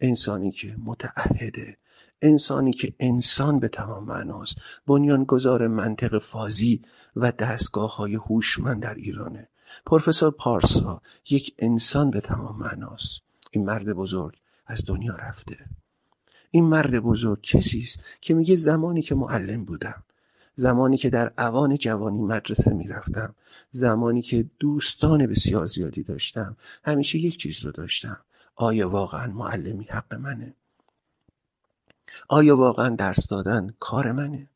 انسانی که متعهده انسانی که انسان به تمام معناست بنیانگذار منطق فازی و دستگاه های هوشمند در ایرانه. پروفسور پارسا یک انسان به تمام معناست. این مرد بزرگ از دنیا رفته. این مرد بزرگ کسی است که میگه زمانی که معلم بودم زمانی که در اوان جوانی مدرسه می‌رفتم زمانی که دوستان بسیار زیادی داشتم همیشه یک چیز رو داشتم. آیا واقعا معلمی حق منه؟ آیا واقعا درس دادن کار منه؟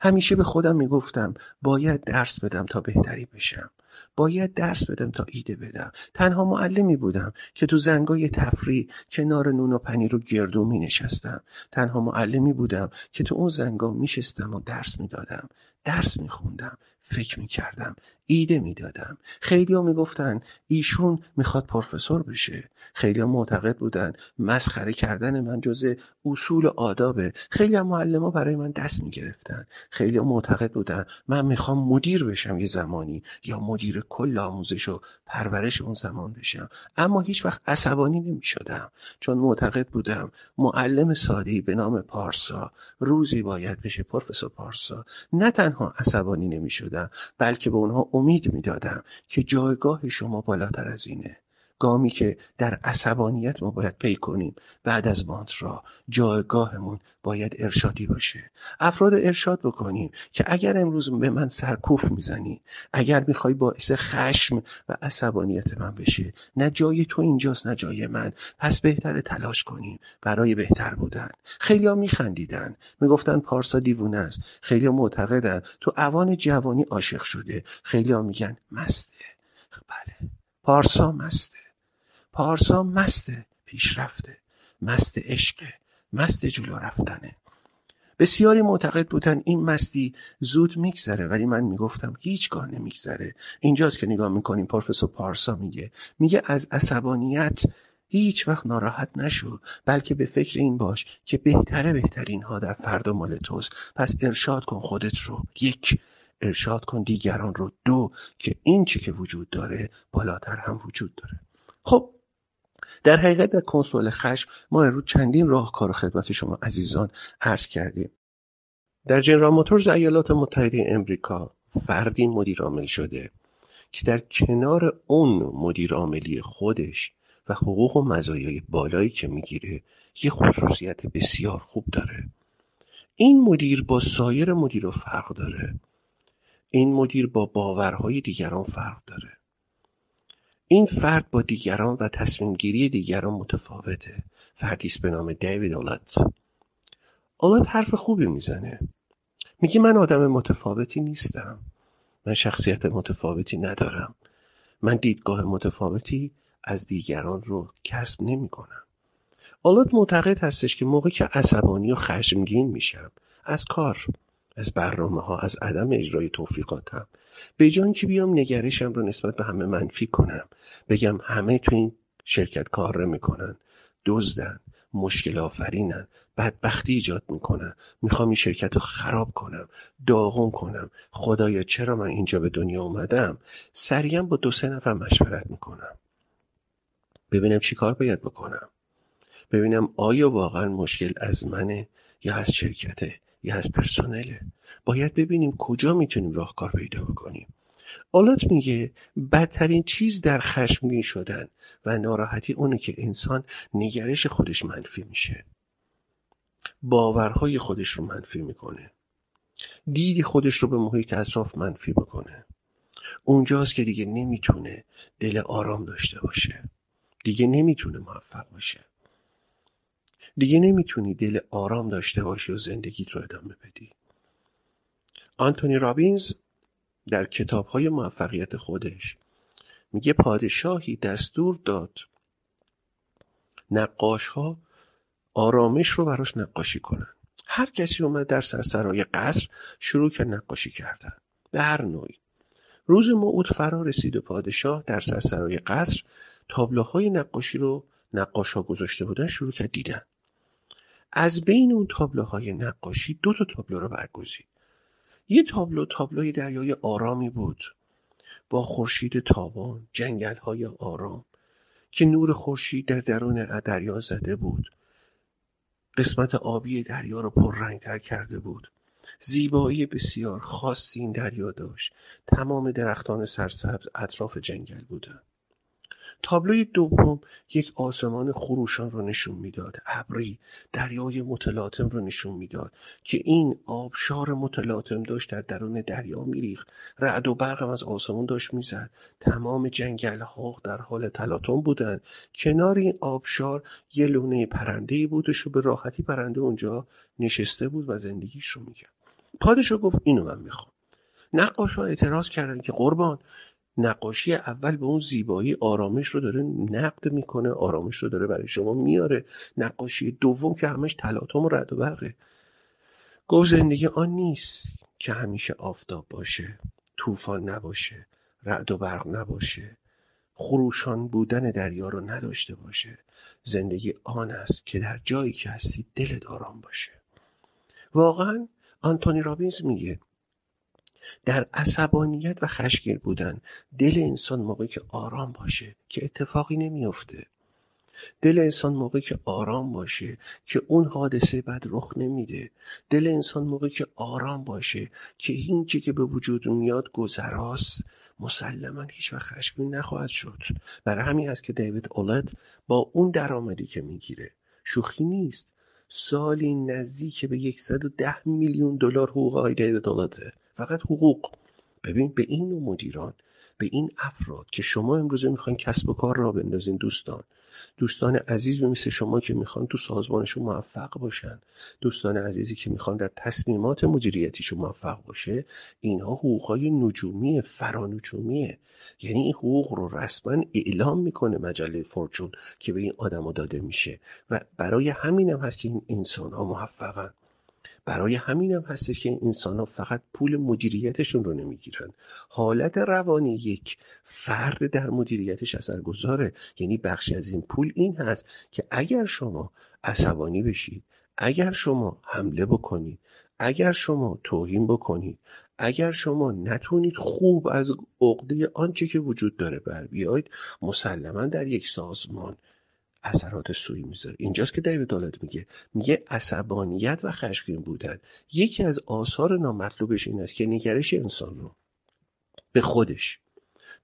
همیشه به خودم می‌گفتم باید درس بدم تا بهتری بشم. باید درس بدم تا ایده بدم. تنها معلمی بودم که تو زنگای تفریح کنار نون و پنیر و گردو می نشستم تنها معلمی بودم که تو اون زنگا می شستم و درس می دادم درس می خوندم فکر می کردم ایده می‌دادم. خیلی ها می‌گفتن ایشون می‌خواد پروفسور بشه. خیلی ها معتقد بودن مسخره کردن من جز اصول آدابه. خیلی ها معلم ها برای من دست می‌گرفتن. خیلی ها معتقد بودن من می‌خوام مدیر بشم یه زمانی یا مدیر کل آموزش و پرورش اون زمان بشم. اما هیچ وقت عصبانی نمی‌شدم. چون معتقد بودم معلم سادهی به نام پارسا. روزی باید بشه پروفسور پارسا. نه تنها عصبانی نمی‌شدم بلکه به اونها امید می‌دادم که جایگاه شما بالاتر از اینه. گامی که در عصبانیت ما باید پی کنیم. بعد از مانترا جایگاهمون باید ارشادی باشه. افراد ارشاد بکنیم که اگر امروز به من سرکوف می‌زنی اگر می‌خوای باعث خشم و عصبانیت من بشه نه جای تو اینجاست نه جای من. پس بهتر تلاش کنیم برای بهتر بودن. خیلی ها میخندیدن. می‌گفتن پارسا دیوونه است. خیلی ها معتقدن. تو اوان جوانی عاشق شده. خیلی ها میگن مسته. بله. پارسا مسته. پارسا مسته پیشرفته مست عشق مست جلو رفتنه. بسیاری معتقد بودن این مستی زود میگذره ولی من می‌گفتم هیچگاه نمیگذره. اینجاست که نگاه می‌کنیم پروفسور پارسا میگه. میگه از عصبانیت هیچ وقت ناراحت نشو بلکه به فکر این باش که بهتره بهترین ها در فردا مال توست. پس ارشاد کن خودت رو. یک ارشاد کن دیگران رو. دو که این چی که وجود داره بالاتر هم وجود داره. خب در حقیقت در کنسول خشم ما امروز چندین راهکار و خدمت شما عزیزان عرض کردیم. در جنرال موتورز ایالات متحده امریکا فردی مدیر عامل شده که در کنار اون مدیر عاملی خودش و حقوق و مزایای بالایی که می‌گیره یه خصوصیت بسیار خوب داره. این مدیر با سایر مدیر فرق داره. این مدیر با باورهای دیگران فرق داره. این فرد با دیگران و تصمیم گیری دیگران متفاوته. فردی است به نام دیوید اولت اولت حرف خوبی می‌زنه. میگه من آدم متفاوتی نیستم. من شخصیت متفاوتی ندارم. من دیدگاه متفاوتی از دیگران رو کسب نمی کنم آلات معتقد هستش که موقعی که عصبانی و خشمگین میشم از کار از برنامه ها از عدم اجرای توفیقاتم به جان که بیام نگرشم رو نسبت به همه منفی کنم. بگم همه تو این شرکت کار می‌کنن دزدن مشکل آفرینن بدبختی ایجاد می‌کنن. می‌خوام این شرکت رو خراب کنم داغون کنم. خدایا چرا من اینجا به دنیا اومدم؟ سریعا با دو سه نفر مشورت می‌کنم. ببینم چی کار باید بکنم. ببینم آیا واقعا مشکل از منه یا از شرکته. یا از پرسنله. باید ببینیم کجا می‌تونیم راهکار پیدا بکنیم. آلات میگه بدترین چیز در خشمگین شدن و ناراحتی اونه که انسان نگرش خودش منفی میشه. باورهای خودش رو منفی می‌کنه. دیدی خودش رو به محیط اطراف منفی بکنه. اونجاست که دیگه نمی‌تونه دل آرام داشته باشه. دیگه نمی‌تونه موفق باشه. دیگه نمی‌تونی دل آرام داشته باشی و زندگیت رو ادامه بدی. آنتونی رابینز در کتاب های موفقیت خودش میگه پادشاهی دستور داد نقاش ها آرامش رو براش نقاشی کنن. هر کسی اومد در سرسرای قصر شروع کرد نقاشی کردن. به هر نوعی. روز موعود فرا رسید و پادشاه در سرسرای قصر تابلوهای نقاشی رو نقاش ها گذاشته بودن شروع کرد دیدن. از بین اون تابلوهای نقاشی دو تا تابلو رو برگزید. یه تابلو تابلوی دریای آرامی بود با خورشید تابان جنگل های آرام که نور خورشید در درون دریا زده بود. قسمت آبی دریا رو پررنگتر کرده بود. زیبایی بسیار خاصی این دریا داشت. تمام درختان سرسبز اطراف جنگل بودند تابلوی دوم یک آسمان خروشان را نشون می‌داد. ابری دریای متلاطم را نشون می‌داد که این آبشار متلاطم داشت در درون دریا میریخت. رعد و برق از آسمان داشت می‌زد. تمام جنگل ها در حال تلاطم بودند. کنار این آبشار یه لونه پرنده بودش و به راحتی پرنده اونجا نشسته بود و زندگیش رو می‌کرد. پادشاه گفت اینو من می‌خوام. نقاش ها اعتراض کردن که قربان نقاشی اول به اون زیبایی آرامش رو داره نقد می‌کنه آرامش رو داره برای شما میاره. نقاشی دوم که همش تلاطم و رد و برقه. گفت زندگی آن نیست که همیشه آفتاب باشه طوفان نباشه رعد و برق نباشه خروشان بودن دریا رو نداشته باشه. زندگی آن است که در جایی که هستی دلت آرام باشه. واقعا آنتونی رابینز میگه در عصبانیت و خشمگین بودن. دل انسان موقعی که آرام باشه که اتفاقی نمیافته. دل انسان موقعی که آرام باشه که اون حادثه بعد رخ نمیده. دل انسان موقعی که آرام باشه که این چی که به وجود میاد گذراست. مسلما هیچ وقت خشمگین نخواهد شد. برای همین است که دیوید اولد با اون درآمدی که می‌گیره. شوخی نیست. سالی نزدیک به 110 میلیون دلار حقوق های دیوید اولده فقط حقوق. ببین به این نوع مدیران به این افراد که شما امروزه می‌خواین کسب و کار را بندازین دوستان. دوستان عزیز مثل شما که می‌خوان تو سازمانشون موفق باشن. دوستان عزیزی که می‌خوان در تصمیمات مدیریتیشون موفق باشه اینها حقوقهای نجومی فرانجومیه. یعنی این حقوق رو رسما اعلام می‌کنه مجله فورچون که به این آدما داده میشه. و برای همینم هست که این انسان ها موفقن. برای همینم هستش که انسان ها فقط پول مدیریتشون رو نمی‌گیرن. حالت روانی یک فرد در مدیریتش اثرگذاره. یعنی بخشی از این پول این هست که اگر شما عصبانی بشید اگر شما حمله بکنید اگر شما توهین بکنید اگر شما نتونید خوب از عقده آنچه که وجود داره بر بیاید مسلما در یک سازمان اثرات سوی می‌ذاره. اینجاست که دیوید دولت میگه. میگه عصبانیت و خشمگین بودن. یکی از آثار نامطلوبش این است که نگرش انسان رو به خودش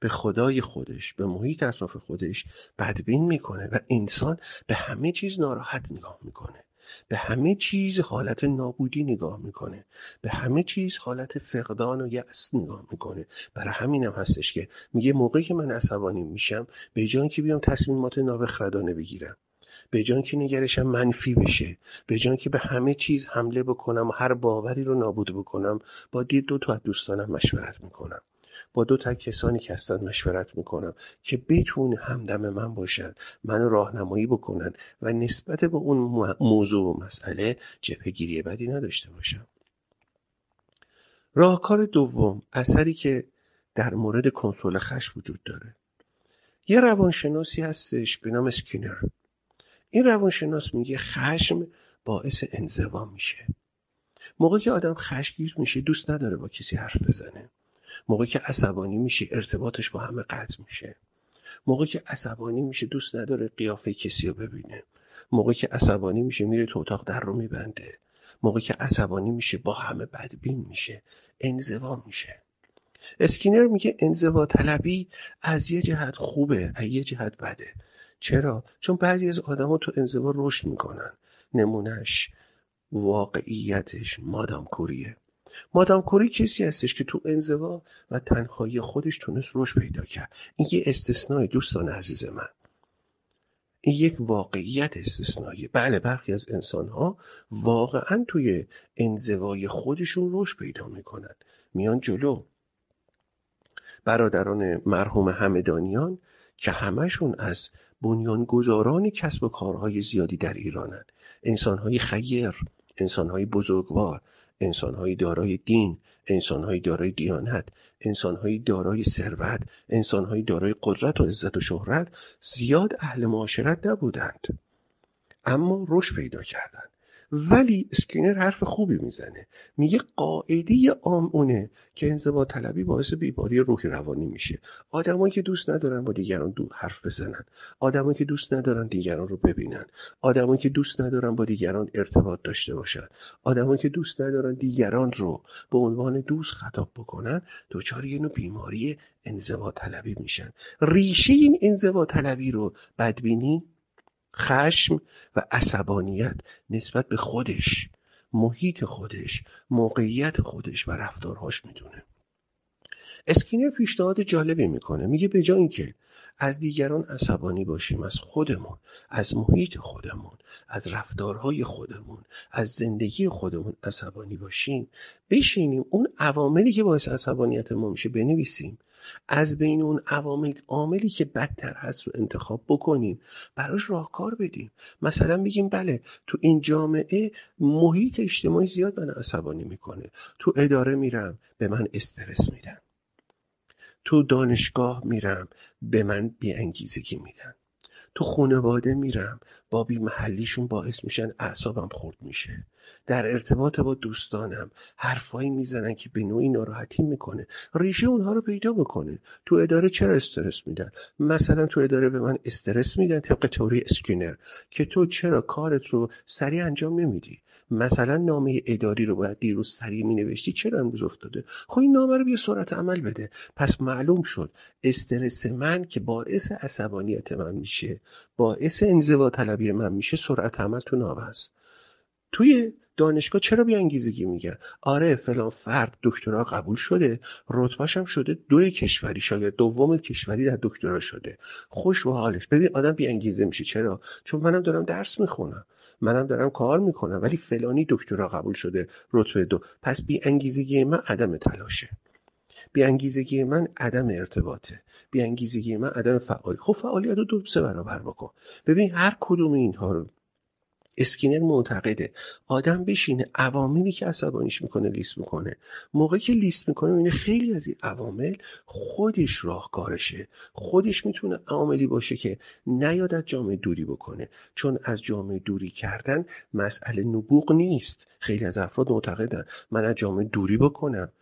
به خدای خودش به محیط اطراف خودش بدبین می‌کنه و انسان به همه چیز ناراحت نگاه می‌کنه. به همه چیز حالت نابودی نگاه می‌کنه. به همه چیز حالت فقدان و یأس نگاه می‌کنه. برای همینم هستش که میگه موقعی که من عصبانی میشم به جان که بیام تصمیمات نابخردانه بگیرم. به جان که نگرشم منفی بشه. به جان که به همه چیز حمله بکنم و هر باوری رو نابود بکنم با دید دو تا از دوستانم مشورت می‌کنم. با دو تا کسانی که هستن مشورت می‌کنم که بتون همدم من باشن منو راهنمایی بکنن و نسبت به اون موضوع و مسئله جبهگیری بدی نداشته باشم. راهکار دوم اثری که در مورد کنترل خشم وجود داره. یه روانشناسی هستش به نام اسکینر این روانشناس میگه خشم باعث انزوا میشه. موقعی که آدم خشمگیر میشه دوست نداره با کسی حرف بزنه. موقعی که عصبانی میشه ارتباطش با همه قطع میشه. موقعی که عصبانی میشه دوست نداره قیافه کسی رو ببینه. موقعی که عصبانی میشه میره تو اتاق در رو میبنده. موقعی که عصبانی میشه با همه بدبین میشه. انزوا میشه. اسکینر میگه انزوا طلبی از یه جهت خوبه از یه جهت بده. چرا؟ چون بعضی از آدما تو انزوا رشد می‌کنن. نمونهش واقعیتش مادام کوریه مادام کوری کسی هستش که تو انزوا و تنهایی خودش تونست رشد پیدا کرد. این یه استثنای دوستان عزیز من. این یک واقعیت استثنایی. بله برخی از انسان ها واقعا توی انزوای خودشون رشد پیدا می‌کنن. میان جلو. برادران مرحوم همدانیان که همشون از بنیانگذاران کسب و کارهای زیادی در ایرانن. انسانهای خیر انسانهای بزرگوار انسانهایی دارای دین انسانهایی دارای دیانت انسانهایی دارای ثروت انسانهایی دارای قدرت و عزت و شهرت زیاد اهل معاشرت نبودند. اما رشد پیدا کردند. ولی اسکینر حرف خوبی می‌زنه. میگه قاعده عام اونه که انزوا طلبی باعث بیماری روحی روانی میشه. آدمایی که دوست ندارن با دیگران دو حرف بزنن. آدمایی که دوست ندارن دیگران رو ببینن. آدمایی که دوست ندارن با دیگران ارتباط داشته باشن. آدمایی که دوست ندارن دیگران رو به عنوان دوست خطاب بکنن دچار یه نوع بیماری انزوا طلبی میشن. ریشه این انزوا طلبی رو بدبینی خشم و عصبانیت نسبت به خودش محیط خودش موقعیت خودش و رفتارهاش می‌دونه. اسکینر پیشنهاد جالبی می‌کنه. میگه به جای اینکه از دیگران عصبانی باشیم از خودمون از محیط خودمون از رفتارهای خودمون از زندگی خودمون عصبانی باشیم بشینیم اون عواملی که باعث عصبانیت ما میشه بنویسیم. از بین اون عوامل عاملی که بدتر هست رو انتخاب بکنیم براش راهکار بدیم. مثلا بگیم بله تو این جامعه محیط اجتماعی زیاد من عصبانی می‌کنه. تو اداره میرم به من استرس میدن. تو دانشگاه میرم به من بیانگیزگی میدن. تو خانواده میرم بابی محلیشون باعث میشن اعصابم خورد میشه. در ارتباط با دوستانم حرفایی می‌زنن که به نوعی ناراحتی می‌کنه. ریشه اونها رو پیدا بکنه. تو اداره چرا استرس میدن؟ مثلا تو اداره به من استرس میدن طبق توری اسکینر که تو چرا کارت رو سریع انجام نمیدی؟ مثلا نامه اداری رو باید دیروز سریع می نوشتی چرا امروز افتاده؟ خب این نامه رو بیا سرعت عمل بده. پس معلوم شد استرس من که باعث عصبانیت من میشه باعث انزوا طلبی من میشه سرعت عمل تو نامه است توی دانشگاه چرا بیانگیزگی میگن؟ آره فلان فرد دکترا قبول شده رتبهش هم شده دوی کشوری شاید دوم کشوری در دکترا شده. خوش و حالش. ببین آدم بیانگیزه میشه. چرا؟ چون منم دارم درس می‌خونم. منم دارم کار می‌کنم. ولی فلانی دکترا قبول شده رتبه دو. پس بیانگیزگی من عدم تلاشه. بیانگیزگی من عدم ارتباطه. بیانگیزگی من عدم فعالی خب فعالیت رو دو سه برابر بکن. ببین هر کدوم اینها رو. اسکینر معتقده. آدم بشینه عواملی که عصبانیش می‌کنه لیست می‌کنه. موقعی که لیست می‌کنه این خیلی از این عوامل خودش راهکارشه. خودش می‌تونه عواملی باشه که نیاد از جامعه دوری بکنه. چون از جامعه دوری کردن مسئله نبوغ نیست. خیلی از افراد معتقدن. من از جامعه دوری بکنم.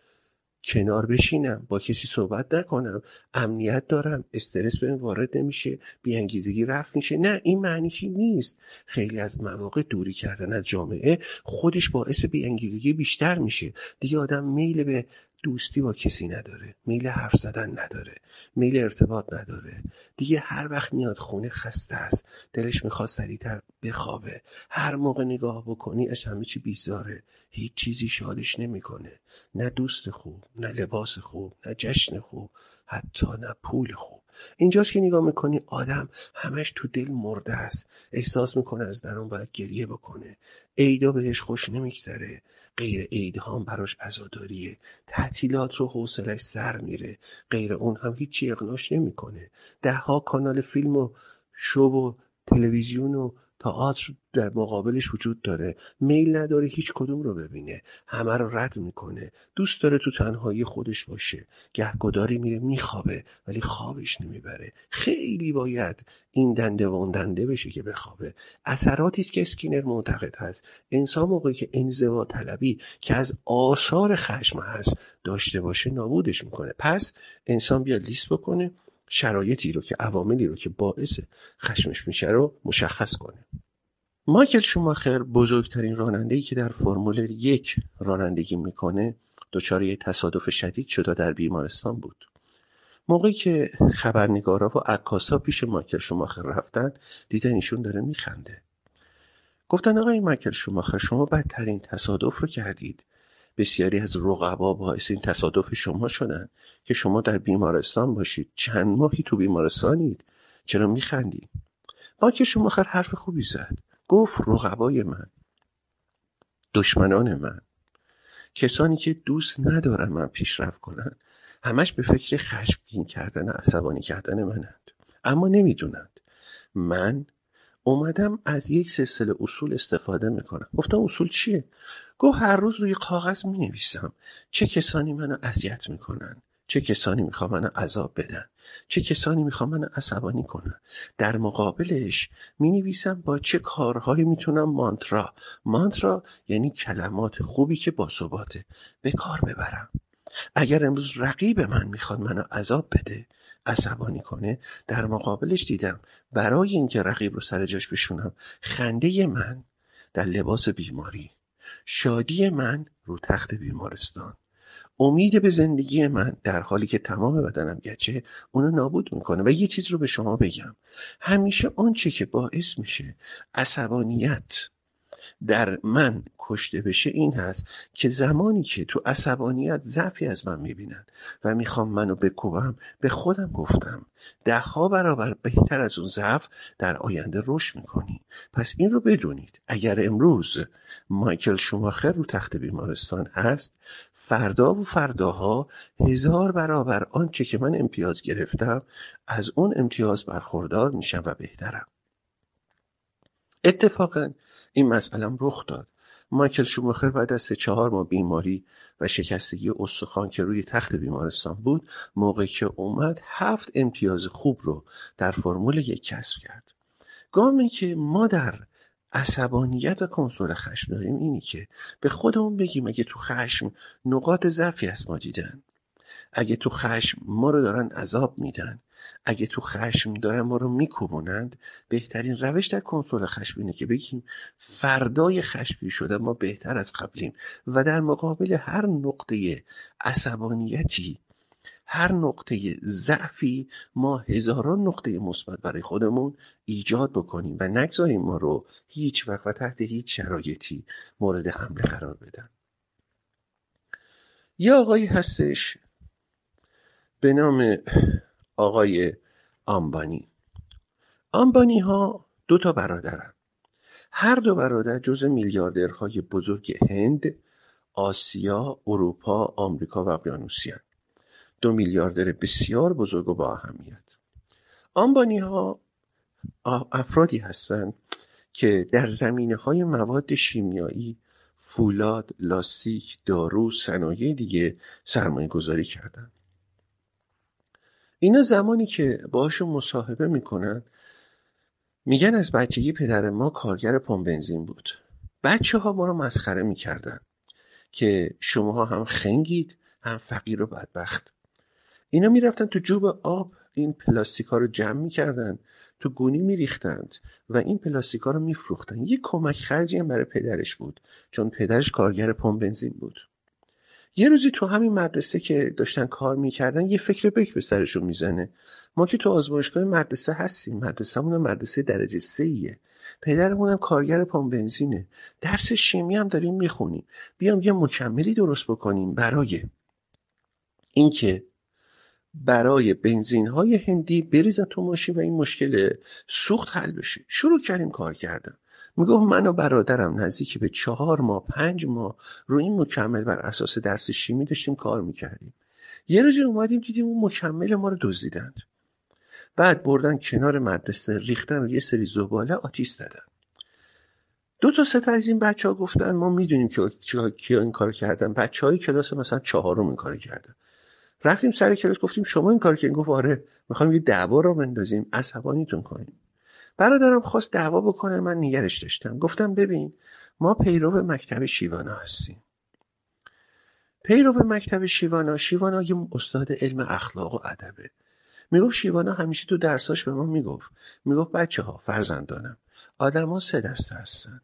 کنار بشینم با کسی صحبت نکنم امنیت دارم استرس بهم وارد نمیشه بیانگیزگی رفت میشه. نه این معنیشی نیست. خیلی از مواقع دوری کردن از جامعه خودش باعث بیانگیزگی بیشتر میشه. دیگه آدم میل به دوستی با کسی نداره میل حرف زدن نداره میل ارتباط نداره. دیگه هر وقت میاد خونه خسته است دلش می‌خواد سریعتر بخوابه. هر موقع نگاه بکنی از همه چی بیزاره. هیچ چیزی شادش نمی‌کنه. نه دوست خوب نه لباس خوب نه جشن خوب حتی نه پول خوب. اینجاست که نگاه می‌کنی آدم همش تو دل مرده است. احساس می‌کنه از درون باید گریه بکنه. عیدا بهش خوش نمیگذره. غیر عیدها هم براش عزاداریه. تعطیلات رو حوصلش سر میره. غیر اون هم هیچی اقناش نمی‌کنه. دهها کانال فیلم و شو و تلویزیون و تئاتر در مقابلش وجود داره. میل نداره هیچ کدوم رو ببینه. همه رو رد می‌کنه. دوست داره تو تنهایی خودش باشه. گهگداری میره میخوابه ولی خوابش نمی‌بره. خیلی باید این دنده و دنده بشه که بخوابه. اثراتی که اسکینر معتقد هست. انسان موقعی که انزوا طلبی که از آثار خشم هست داشته باشه نابودش می‌کنه. پس انسان بیاد لیست بکنه. شرایطی رو که عواملی رو که باعث خشمش میشه رو مشخص کنه. مایکل شوماخر بزرگترین رانندهی که در فرمول یک رانندگی می‌کنه دچار یه تصادف شدید شده در بیمارستان بود. موقعی که خبرنگارا و عکاسا پیش مایکل شوماخر رفتن دیدن ایشون داره میخنده. گفتن آقای مایکل شوماخر شما بدترین تصادف رو کردید. بسیاری از رقبا باعث این تصادف شما شدن که شما در بیمارستان باشید. چند ماهی تو بیمارستانید. چرا میخندید شما خر حرف خوبی زد. گفت رقبای من دشمنان من کسانی که دوست ندارن من پیشرفت کنن. همش به فکر خشمگین کردن عصبانی کردن منند. اما نمی‌دونند. من اومدم از یک سلسله اصول استفاده می‌کنم. گفتم اصول چیه؟ گفت هر روز روی کاغذ می نویسم چه کسانی منو اذیت می‌کنن؟ چه کسانی می‌خوان منو عذاب بدن؟ چه کسانی می‌خوان منو عصبانی کنن؟ در مقابلش می نویسم با چه کارهایی می‌تونم مانترا؟ مانترا یعنی کلمات خوبی که با ثباته به کار ببرم. اگر امروز رقیب من می‌خواد منو عذاب بده عصبانی کنه در مقابلش دیدم برای اینکه رقیب رو سر جاش بشونم خنده من در لباس بیماری شادی من رو تخت بیمارستان. امید به زندگی من در حالی که تمام بدنم گچه اونو نابود می‌کنه و یه چیز رو به شما بگم. همیشه آنچه که باعث میشه عصبانیت در من کشته بشه این هست که زمانی که تو عصبانیت ضعفی از من می‌بینن و می‌خوام منو بکوبم به خودم گفتم ده ها برابر بهتر از اون ضعف در آینده رشد می‌کنی. پس این رو بدونید. اگر امروز مایکل شوماخر رو تخت بیمارستان هست فردا و فرداها هزار برابر آنچه که من امتیاز گرفتم از اون امتیاز برخوردار میشم و بهترم. اتفاقا این مسئلم رخ داد. مایکل شوماخر بعد از چهار ماه بیماری و شکستگی استخوان که روی تخت بیمارستان بود موقعی که اومد هفت امتیاز خوب رو در فرمول یک کسب کرد. گامی که ما در عصبانیت و کنترل خشم داریم اینی که به خودمون بگیم اگه تو خشم نقاط ضعفی از ما دیدن. اگه تو خشم ما رو دارن عذاب میدن. اگه تو خشم دارن ما رو میکوبونند بهترین روش در کنترل خشم اینه که بگیم فردای خشمگین شده ما بهتر از قبلیم و در مقابل هر نقطه عصبانیتی هر نقطه ضعفی ما هزاران نقطه مثبت برای خودمون ایجاد بکنیم و نگذاریم ما رو هیچ وقت و تحت هیچ شرایطی مورد حمله قرار بدن. یه آقایی هستش به نام آقای آمبانی. آمبانی ها دو تا برادرن. هر دو برادر جز میلیاردرهای بزرگ هند آسیا اروپا آمریکا و اقیانوسیان دو میلیاردر بسیار بزرگ و با اهمیت. آنبانی ها افرادی هستند که در زمینه های مواد شیمیایی فولاد، لاستیک، دارو، صنایع دیگه سرمایه گذاری کردن اینا زمانی که باشون مصاحبه می‌کنن میگن از بچگی پدر ما کارگر پمپ بنزین بود. بچه ها ما رو مسخره می‌کردن که شماها هم خنگید هم فقیر و بدبخت. اینا می‌رفتن تو جوب آب این پلاستیک رو جمع می‌کردن تو گونی میریختند و این پلاستیک ها رو میفروختن. یه کمک خرجی هم برای پدرش بود چون پدرش کارگر پمپ بنزین بود. یه روزی تو همین مدرسه که داشتن کار می‌کردن یه فکر بک به سرشون می‌زنه. ما که تو آزمایشگاه مدرسه هستیم مدرسهمون مدرسه درجه سه ایه پدرمون کارگر پمپ بنزینه. درس شیمی هم داریم می‌خونیم. بیام یه مکملی درست بکنیم برای اینکه برای بنزین های هندی بریزن تو ماشین و این مشکل سوخت حل بشه. شروع کردیم کار کردن. می‌گفت من و برادرم نزدیک به چهار ماه پنج ماه رو این مکمل بر اساس درس شیمی داشتیم کار می‌کردیم. یه روزی اومدیم دیدیم اون مکمل ما رو دزدیدند. بعد بردن کنار مدرسه ریختن و یه سری زباله آتیش زدن. دو تا سه از این بچه ها گفتن ما می‌دونیم که کیا این کار کردن. بچه های کلاس مثلا چهارم این کار کردن. رفتیم سر کلاس گفتیم شما این کار کردین؟ گفت آره می‌خوایم یه دعوا رو بندازیم عصبانیتون کنیم برادرم خواست دعوا بکنه من نگرش داشتم. گفتم ببین ما پیرو مکتب شیوانا هستیم. پیرو مکتب شیوانا شیوانا یه استاد علم اخلاق و ادبه. می‌گفت شیوانا همیشه تو درساش به ما می‌گفت. می‌گفت بچه ها فرزندانم آدما سه دسته هستن.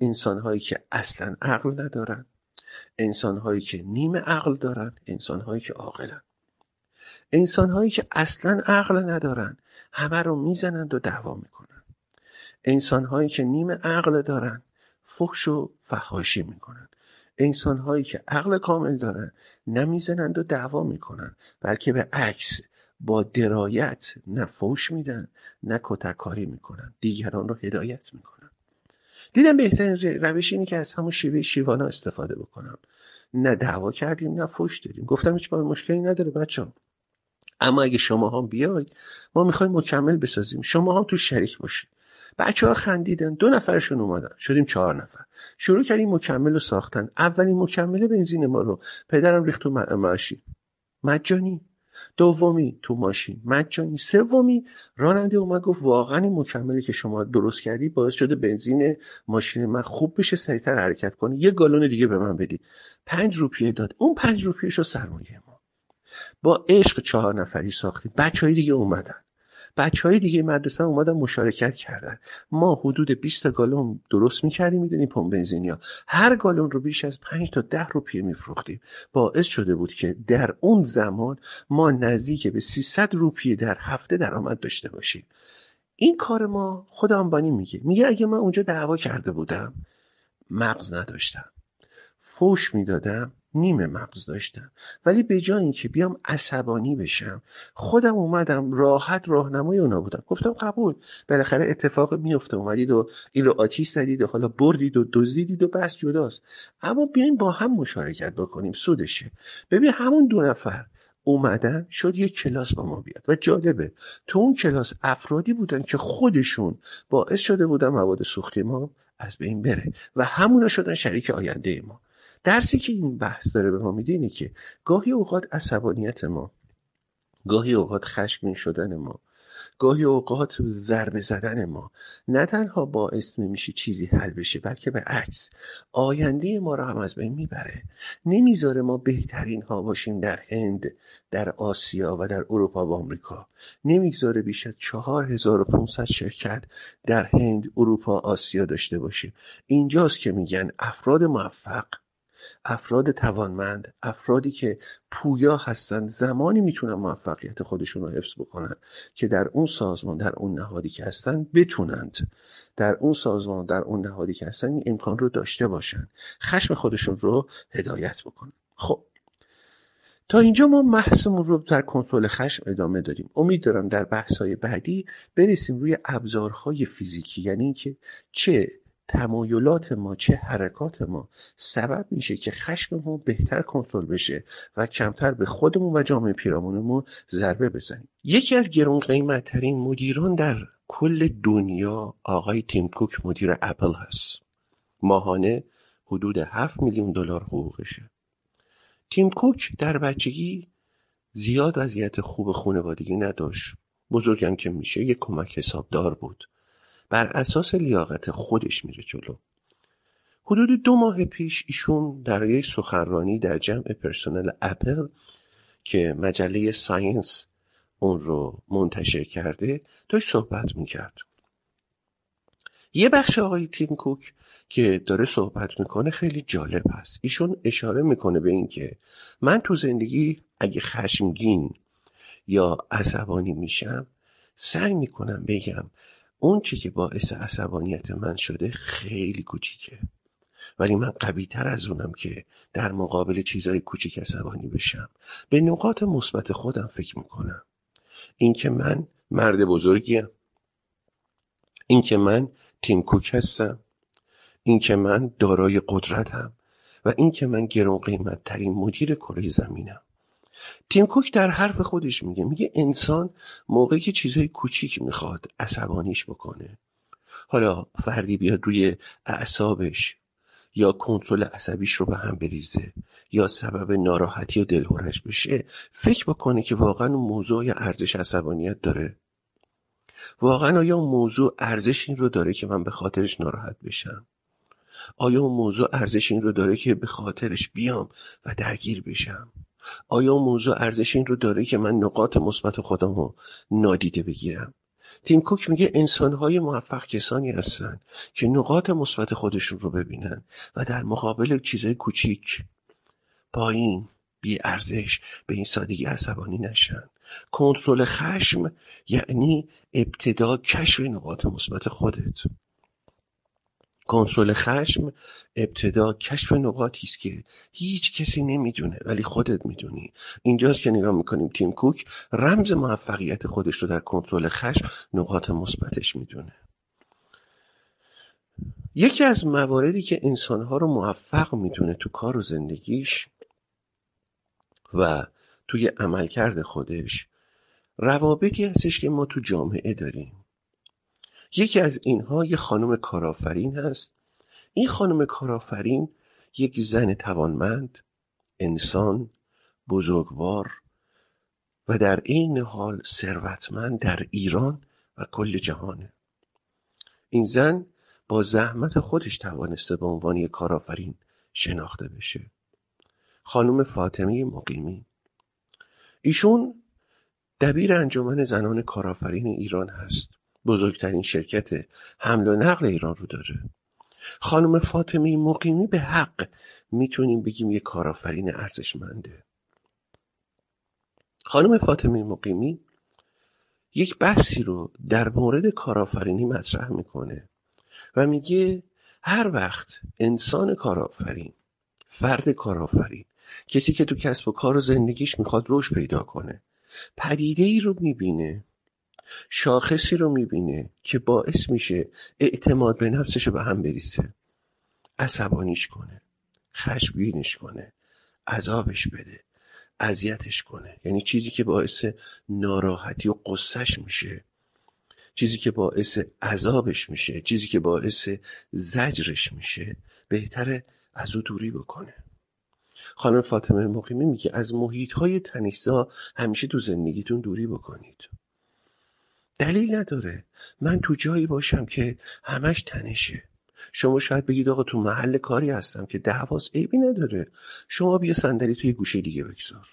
انسان هایی که اصلا عقل ندارن انسان هایی که نیم عقل دارن انسان هایی که عاقلن. انسان هایی که اصلا عقل ندارن همه رو می‌زنند و دعوا می‌کنن انسان هایی که نیم عقل دارن فحش و فحاشی می‌کنن. انسان هایی که عقل کامل دارن نمی‌زنند و دعوا می‌کنن بلکه به عکس با درایت نه فوش میدن نه کتککاری می‌کنن. دیگران رو هدایت می‌کنن. دیدم بهترین روش اینه که از همون شیوه شیوانا استفاده بکنم. نه دعوا کردیم نه فوش دادیم. گفتم هیچ مشکلی نداره بچه اما اگه شما هم بیاید ما می‌خوایم مکمل بسازیم. شما هم تو شریک باشید. بچه ها خندیدن دو نفرشون اومدن. شدیم چهار نفر. شروع کردیم مکمل رو ساختن. اولین مکمل بنزین ما رو. پدرم ریخت تو ماشین. مجانی. دومی تو ماشین. مجانی. سومی. راننده اومد گفت واقعا این مکملی که شما درست کردی باعث شده بنزین ماشین من خوب بشه سریعتر حرکت کنه یه گالون دیگه به من بدی. پنج روپیه داد. اون پنج روپیه رو سرمایه ما. با عشق چهار نفری ساختیم بچه های دیگه اومدن. بچه های دیگه مدرسه اومدن مشارکت کردن. ما حدود 20 گالون درست می‌کردیم می‌دونیم پمپ بنزینیا هر گالون رو بیش از 5 تا 10 روپیه میفروختیم. باعث شده بود که در اون زمان ما نزدیک به 300 روپیه در هفته درآمد داشته باشیم. این کار ما خود آنبانی میگه. میگه اگه من اونجا دعوا کرده بودم مغز نداشتم. فوش می‌دادم. نیمه مغز داشتم. ولی به جای اینکه بیام عصبانی بشم خودم اومدم راحت راهنمای اونا بودم. گفتم قبول. بالاخره اتفاق میفته اومدید و این رو آتیش زدید و حالا بردید و دزدیدید و بس جداست. اما بیایم با هم مشارکت بکنیم. سودشه. ببین همون دو نفر اومدن شد یه کلاس با ما بیاد. و جالبه. تو اون کلاس افرادی بودن که خودشون باعث شده بودن مواد سوختی ما از بین بره. و همونا شدن شریک آینده ما. درسی که این بحث داره به ما میده اینه که گاهی اوقات عصبانیت ما گاهی اوقات خشمگین شدن ما گاهی اوقات ضربه زدن ما نه تنها باعث نمیشه چیزی حل بشه بلکه به عکس آینده ما رو هم از بین می‌بره. نمی‌ذاره ما بهترین ها باشیم در هند در آسیا و در اروپا و آمریکا. نمی‌گذاره بیش از 4500 شرکت در هند اروپا آسیا داشته باشیم اینجاست که میگن افراد موفق افراد توانمند افرادی که پویا هستند زمانی می‌تونن موفقیت خودشون رو حفظ بکنن که در اون سازمان در اون نهادی که هستن بتونند. در اون سازمان در اون نهادی که هستن این امکان رو داشته باشن. خشم خودشون رو هدایت بکنن. خب. تا اینجا ما بحثمون رو در کنترل خشم ادامه داریم. امید دارم در بحث های بعدی برسیم روی ابزارهای فیزیکی. یعنی اینکه چه تمایلات ما چه حرکات ما سبب میشه که خشممون بهتر کنترل بشه و کمتر به خودمون و جامعه پیرامونمون ضربه بزنیم. یکی از گرون قیمتترین مدیران در کل دنیا آقای تیم کوک مدیر اپل هست. ماهانه حدود 7 میلیون دلار حقوقشه. تیم کوک در بچگی زیاد وضعیت خوب خانوادگی نداشت. بزرگم که میشه یک کمک حسابدار بود. بر اساس لیاقت خودش میره جلو. حدود دو ماه پیش ایشون در یک سخنرانی در جمع پرسنل اپل که مجله Science اون رو منتشر کرده داشت صحبت می‌کرد. یه بخش آقای تیم کوک که داره صحبت می‌کنه خیلی جالب هست. ایشون اشاره می‌کنه به اینکه من تو زندگی اگه خشمگین یا عصبانی میشم سعی می‌کنم بگم اون چی که باعث عصبانیت من شده خیلی کوچیکه. ولی من قوی تر از اونم که در مقابل چیزهای کوچیک عصبانی بشم. به نقاط مثبت خودم فکر می‌کنم. اینکه من مرد بزرگیم. اینکه من تیم کوک هستم. اینکه من دارای قدرتم. و اینکه من گرون قیمت ترین مدیر کره زمینم. تیم کوک در حرف خودش میگه. میگه انسان موقعی که چیزهای کوچیک می‌خواد عصبانیش بکنه. حالا فردی بیاد روی اعصابش یا کنترل عصبیش رو به هم بریزه یا سبب ناراحتی و دلهورش بشه فکر بکنه که واقعا اون موضوع ارزش عصبانیت داره. واقعا آیا موضوع ارزش این رو داره که من به خاطرش ناراحت بشم؟ آیا اون موضوع ارزش این رو داره که به خاطرش بیام و درگیر بشم؟ آیا موضوع ارزش این رو داره که من نقاط مثبت خودم رو نادیده بگیرم؟ تیم کوک میگه انسانهای موفق کسانی هستن که نقاط مثبت خودشون رو ببینن و در مقابل چیزهای کوچیک پایین بی ارزش به این سادگی عصبانی نشن. کنترل خشم یعنی ابتدا کشف نقاط مثبت خودت. کنترل خشم ابتدا کشف نقاطی است که هیچ کسی نمی‌دونه ولی خودت می‌دونی. اینجاست که نگاه می‌کنیم تیم کوک رمز موفقیت خودش رو در کنترل خشم نقاط مثبتش می‌دونه. یکی از مواردی که انسانها رو موفق می‌دونه تو کار و زندگیش و توی عملکرد خودش روابطی هستش که ما تو جامعه داریم. یکی از اینها یه خانم کارآفرین هست. این خانم کارآفرین یک زن توانمند انسان بزرگوار و در عین حال ثروتمند در ایران و کل جهانه. این زن با زحمت خودش توانسته به عنوان یک کارآفرین شناخته بشه. خانم فاطمه مقیمی ایشون دبیر انجمن زنان کارآفرین ایران هست. بزرگترین شرکت حمل و نقل ایران رو داره. خانم فاطمه مقیمی به حق می‌تونیم بگیم یه کارآفرین ارزشمنده. خانم فاطمه مقیمی یک بحثی رو در مورد کارآفرینی مطرح می‌کنه و میگه هر وقت انسان کارآفرین فرد کارآفرین کسی که تو کسب و کار و زندگیش می‌خواد رشد پیدا کنه پدیده ای رو می‌بینه شاخصی رو می‌بینه که باعث میشه اعتماد به نفسش رو به هم بریزه. عصبانیش کنه خشمگینش کنه عذابش بده اذیتش کنه. یعنی چیزی که باعث ناراحتی و قصهش میشه چیزی که باعث عذابش میشه چیزی که باعث زجرش میشه بهتره از او دوری بکنه. خانم فاطمه مقیمی میگه از محیط های تنیسا همیشه تو زندگیتون دوری بکنید. دلیل نداره. من تو جایی باشم که همش تنشه. شما شاید بگید آقا تو محل کاری هستم که دعواست عیبی نداره. شما بیا صندلی توی گوشه دیگه بگذار.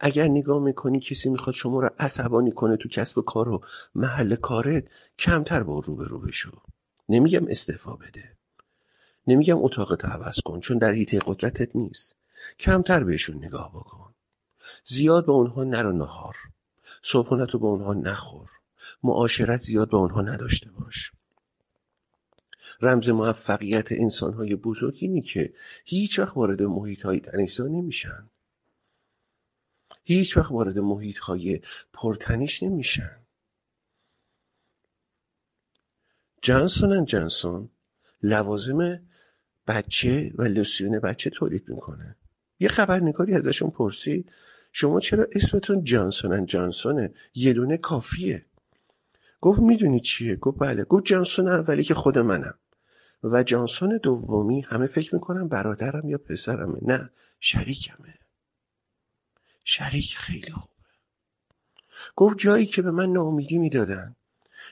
اگر نگاه می‌کنی کسی می‌خواد شما رو عصبانی کنه تو کسب کار و محل کارت کمتر با رو به رو بشو. نمیگم استعفا بده. نمیگم اتاقت عوض کن چون در حیطه قدرتت نیست. کمتر بهشون نگاه بکن. زیاد به اونها نرو نهار. صبحونت رو به اونها نخور. معاشرت زیاد با اونها نداشته باش. رمز موفقیت انسانهای بزرگ اینی که هیچ وقت وارد محیط های تنشزا نمیشن. هیچ وقت وارد محیط های پرتنش نمیشن. جانسون جانسون لوازم بچه و لسیون بچه تولید می‌کنه. یه خبرنگاری ازشون پرسید. شما چرا اسمتون جانسون؟ جانسونه. یه دونه کافیه. گفت می‌دونی چیه؟ گفت بله. گفت جانسون اولی که خود منم. و جانسون دومی همه فکر می‌کنم برادرم یا پسرمه. نه شریکمه. شریک خیلی خوبه گفت جایی که به من ناامیدی می‌دادن.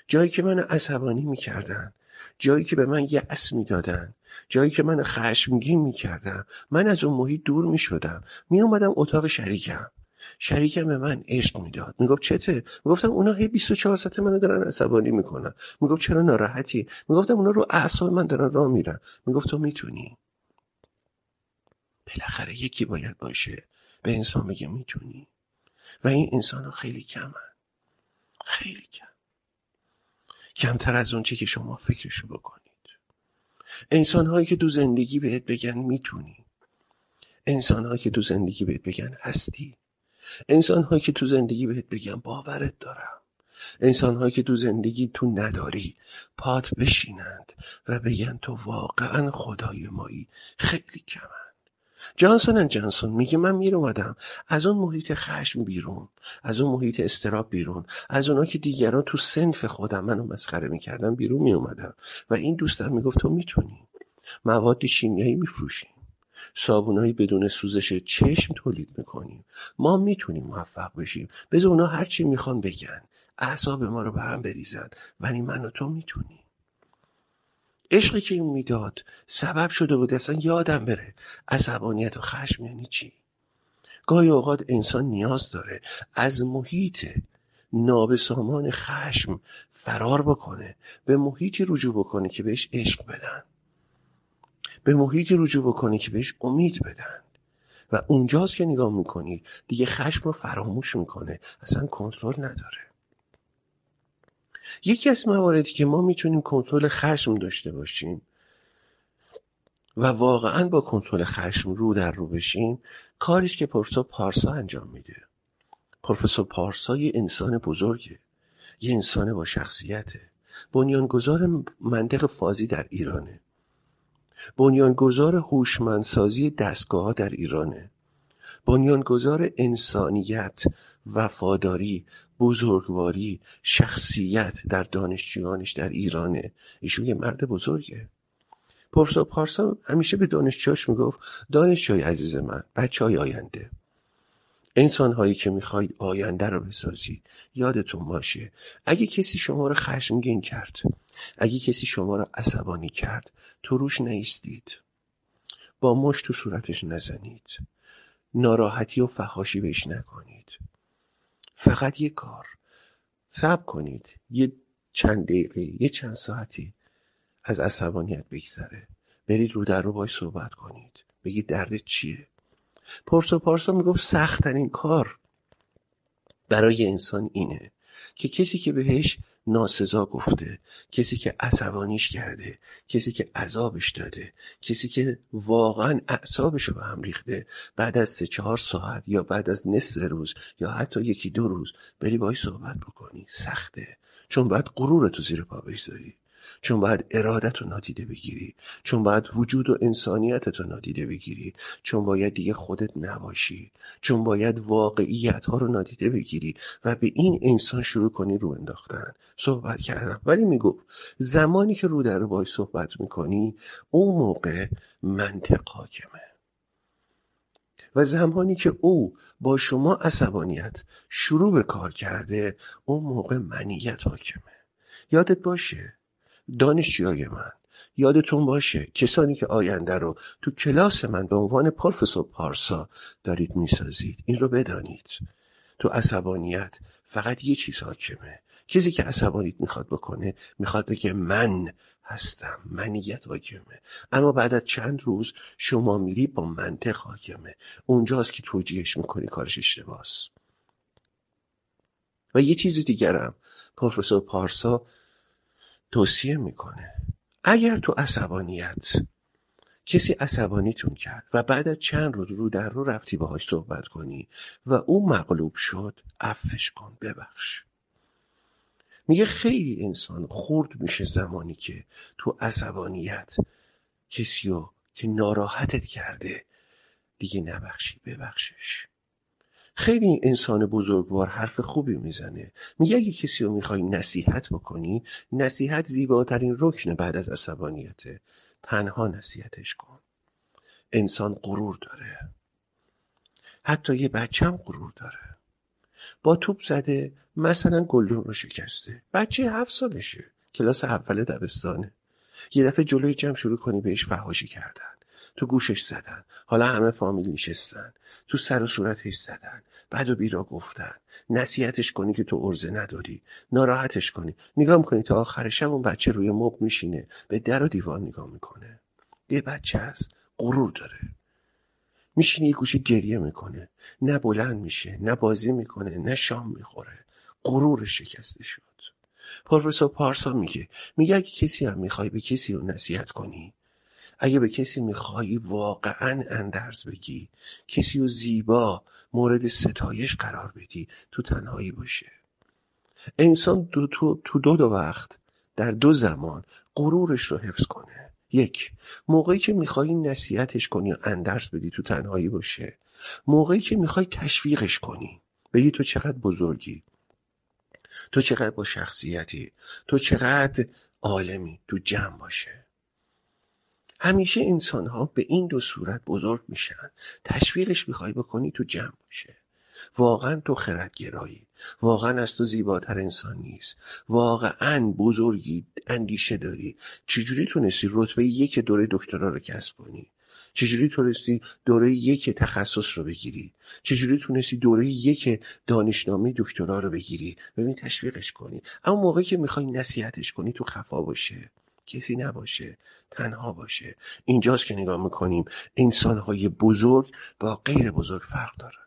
جایی که من عصبانی می‌کردن. جایی که به من یأس می‌دادن جایی که من خشمگین می‌کردم من از اون محیط دور می‌شدم میومدم اتاق شریکم. شریکم به من عشق می‌داد. می‌گفت چته؟ می‌گفتم اونا هی 24 ساعت منو دارن عصبانی می‌کنن. می‌گفت چرا ناراحتی؟ می‌گفتم اونا رو اعصاب من دارن راه میرن. می‌گفت تو می‌تونی. بالاخره یکی باید باشه. به انسان بگه می‌تونی. و این انسان ها خیلی کمن. خیلی کم کمتر از اون چی که شما فکرشو بکنید. انسان هایی که دو زندگی بهت بگن می‌تونی. انسان هایی که دو زندگی بهت بگن هستی. انسان هایی که تو زندگی بهت بگن باورت دارم. انسان هایی که تو زندگی تو نداری پات بشینند و بگن تو واقعا خدای مایی. خیلی کمند جانسون جانسون میگه من میر اومدم از اون محیط خشم بیرون از اون محیط استراب بیرون از اونا که دیگران تو سنف خودم منو مسخره می‌کردم بیرون میومدم و این دوستم می‌گفت تو می‌تونی. مواد شیمیایی میفروشیم. صابونایی بدون سوزش چشم تولید می‌کنیم. ما می‌تونیم موفق بشیم. بذار اونا هرچی می‌خوان بگن. اعصاب ما رو به هم بریزن. ولی من و تو می‌تونیم. عشقی که این می‌داد سبب شده بود اصلا یادم بره. عصبانیت و خشم یعنی چی؟ گاهی اوقات انسان نیاز داره از محیط نابسامان خشم فرار بکنه به محیطی رجوع بکنه که بهش عشق بدن. به محیطی رجوع بکنی که بهش امید بدن. و اونجاست که نگاه می‌کنید دیگه خشم رو فراموش می‌کنه. اصلا کنترل نداره. یکی از مواردی که ما می‌تونیم کنترل خشم داشته باشیم و واقعا با کنترل خشم رو در رو بشیم کاریش که پروفسور پارسا انجام میده. پروفسور پارسا یه انسان بزرگه یه انسان با شخصیته. بنیانگذار منطق فازی در ایرانه. بنیانگذار هوشمندسازی ها در ایرانه. بنیانگذار انسانیت وفاداری بزرگواری شخصیت در دانشجویانش در ایرانه. ایشون یه مرد بزرگه. پروفسور پارسا همیشه به دانشجوهاش می‌گفت دانشجوی عزیز من بچه های آینده انسان هایی که می‌خواید آینده رو بسازید یادتون باشه اگه کسی شما رو خشمگین کرد اگه کسی شما رو عصبانی کرد تو روش نیستید. با مش تو صورتش نزنید. ناراحتی و فخاشی بهش نکنید. فقط یه کار. صبر کنید. یه چند دقیقه یه چند ساعتی از عصبانیت بگذره. برید رو در رو باش صحبت کنید. بگید درد چیه؟ پرسا پارسا می‌گفت سختترین کار برای انسان اینه که کسی که بهش ناسزا گفته کسی که عصبانیش کرده کسی که عذابش داده کسی که واقعا اعصابش رو به هم ریخته بعد از سه چهار ساعت یا بعد از نصف روز یا حتی یکی دو روز بری باهاش صحبت بکنی. سخته. چون باید غرورتو زیر پا بگذاری. چون باید ارادت رو نادیده بگیری چون باید وجود و انسانیتت رو نادیده بگیری چون باید دیگه خودت نباشی چون باید واقعیت ها رو نادیده بگیری و به این انسان شروع کنی رو انداختن. صحبت کردم. ولی می‌گفت زمانی که رو در باید صحبت می‌کنی اون موقع منطق حاکمه. و زمانی که او با شما عصبانیت شروع به کار کرده اون موقع منیت حاکمه. یادت باشه دانشجوهای من. یادتون باشه کسانی که آینده رو تو کلاس من به عنوان پروفسور پارسا دارید می‌سازید این رو بدانید. تو عصبانیت فقط یه چیز حاکمه. کسی که عصبانیت می‌خواد بکنه می‌خواد بگه من هستم منیت حاکمه. اما بعد از چند روز شما میری با منطق حاکمه. اونجاست که توجیهش می‌کنی کارش اشتباس. و یه چیز دیگرم. پروفسور پارسا توصیه می‌کنه. اگر تو عصبانیت کسی عصبانیتون کرد و بعد از چند روز رو در رو رفتی باهاش صحبت کنی و او مغلوب شد عفش کن ببخش. میگه خیلی انسان خورد میشه زمانی که تو عصبانیت کسی رو که ناراحتت کرده دیگه نبخشی ببخشش. خیلی انسان بزرگوار حرف خوبی می‌زنه. میگه اگه کسی رو می‌خوای نصیحت بکنی نصیحت زیباترین رکن بعد از عصبانیته. تنها نصیحتش کن. انسان غرور داره. حتی یه بچم غرور داره. با توپ زده مثلا گلدون رو شکسته. بچه هفت سالشه. کلاس اول دبستانه. یه دفعه جلوی جمع شروع کنی بهش فهاشی کردن. تو گوشش زدن. حالا همه فامیل نشستن. تو سر و صورتش زدن. بعد و بیرا گفتن. نصیحتش کنی که تو ارزه نداری. ناراحتش کنی. نگاه می‌کنی تا آخر شب اون بچه روی مب میشینه. به در و دیوار نگاه می‌کنه. یه بچه هست غرور داره. میشینه یه گوشه گریه می‌کنه. نه بلند میشه نه بازی می‌کنه نه شام می‌خوره. غرور شکسته شد. پروفسور پارسا میگه میگه اگه کسی هم می‌خوای به کسی رو نصیحت کنی اگه به کسی میخوایی واقعا اندرز بگی کسی رو زیبا مورد ستایش قرار بدی تو تنهایی باشه. انسان دو تو, تو دو, دو وقت در دو زمان غرورش رو حفظ کنه. یک موقعی که می‌خوای نصیحتش کنی و اندرز بدی تو تنهایی باشه. موقعی که می‌خوای تشویقش کنی. بگی تو چقدر بزرگی. تو چقدر با شخصیتی. تو چقدر عالمی. تو جمع باشه. همیشه انسان ها به این دو صورت بزرگ میشن. تشویقش می‌خوای بکنی تو جمع باشه. واقعا تو خردگرایی. واقعا از تو زیباتر انسان نیست. واقعا بزرگی اندیشه داری. چجوری تونستی رتبه یک دوره دکترا رو کسب کنی؟ چجوری تونستی دوره یک تخصص رو بگیری؟ چجوری تونستی دوره یک دانشنامه دکترا رو بگیری؟ ببین تشویقش کنی. اما موقعی که می‌خوای نصیحتش کنی تو خفا باشه. کسی نباشه تنها باشه. اینجاست که نگاه می‌کنیم. انسانهای بزرگ با غیر بزرگ فرق داره.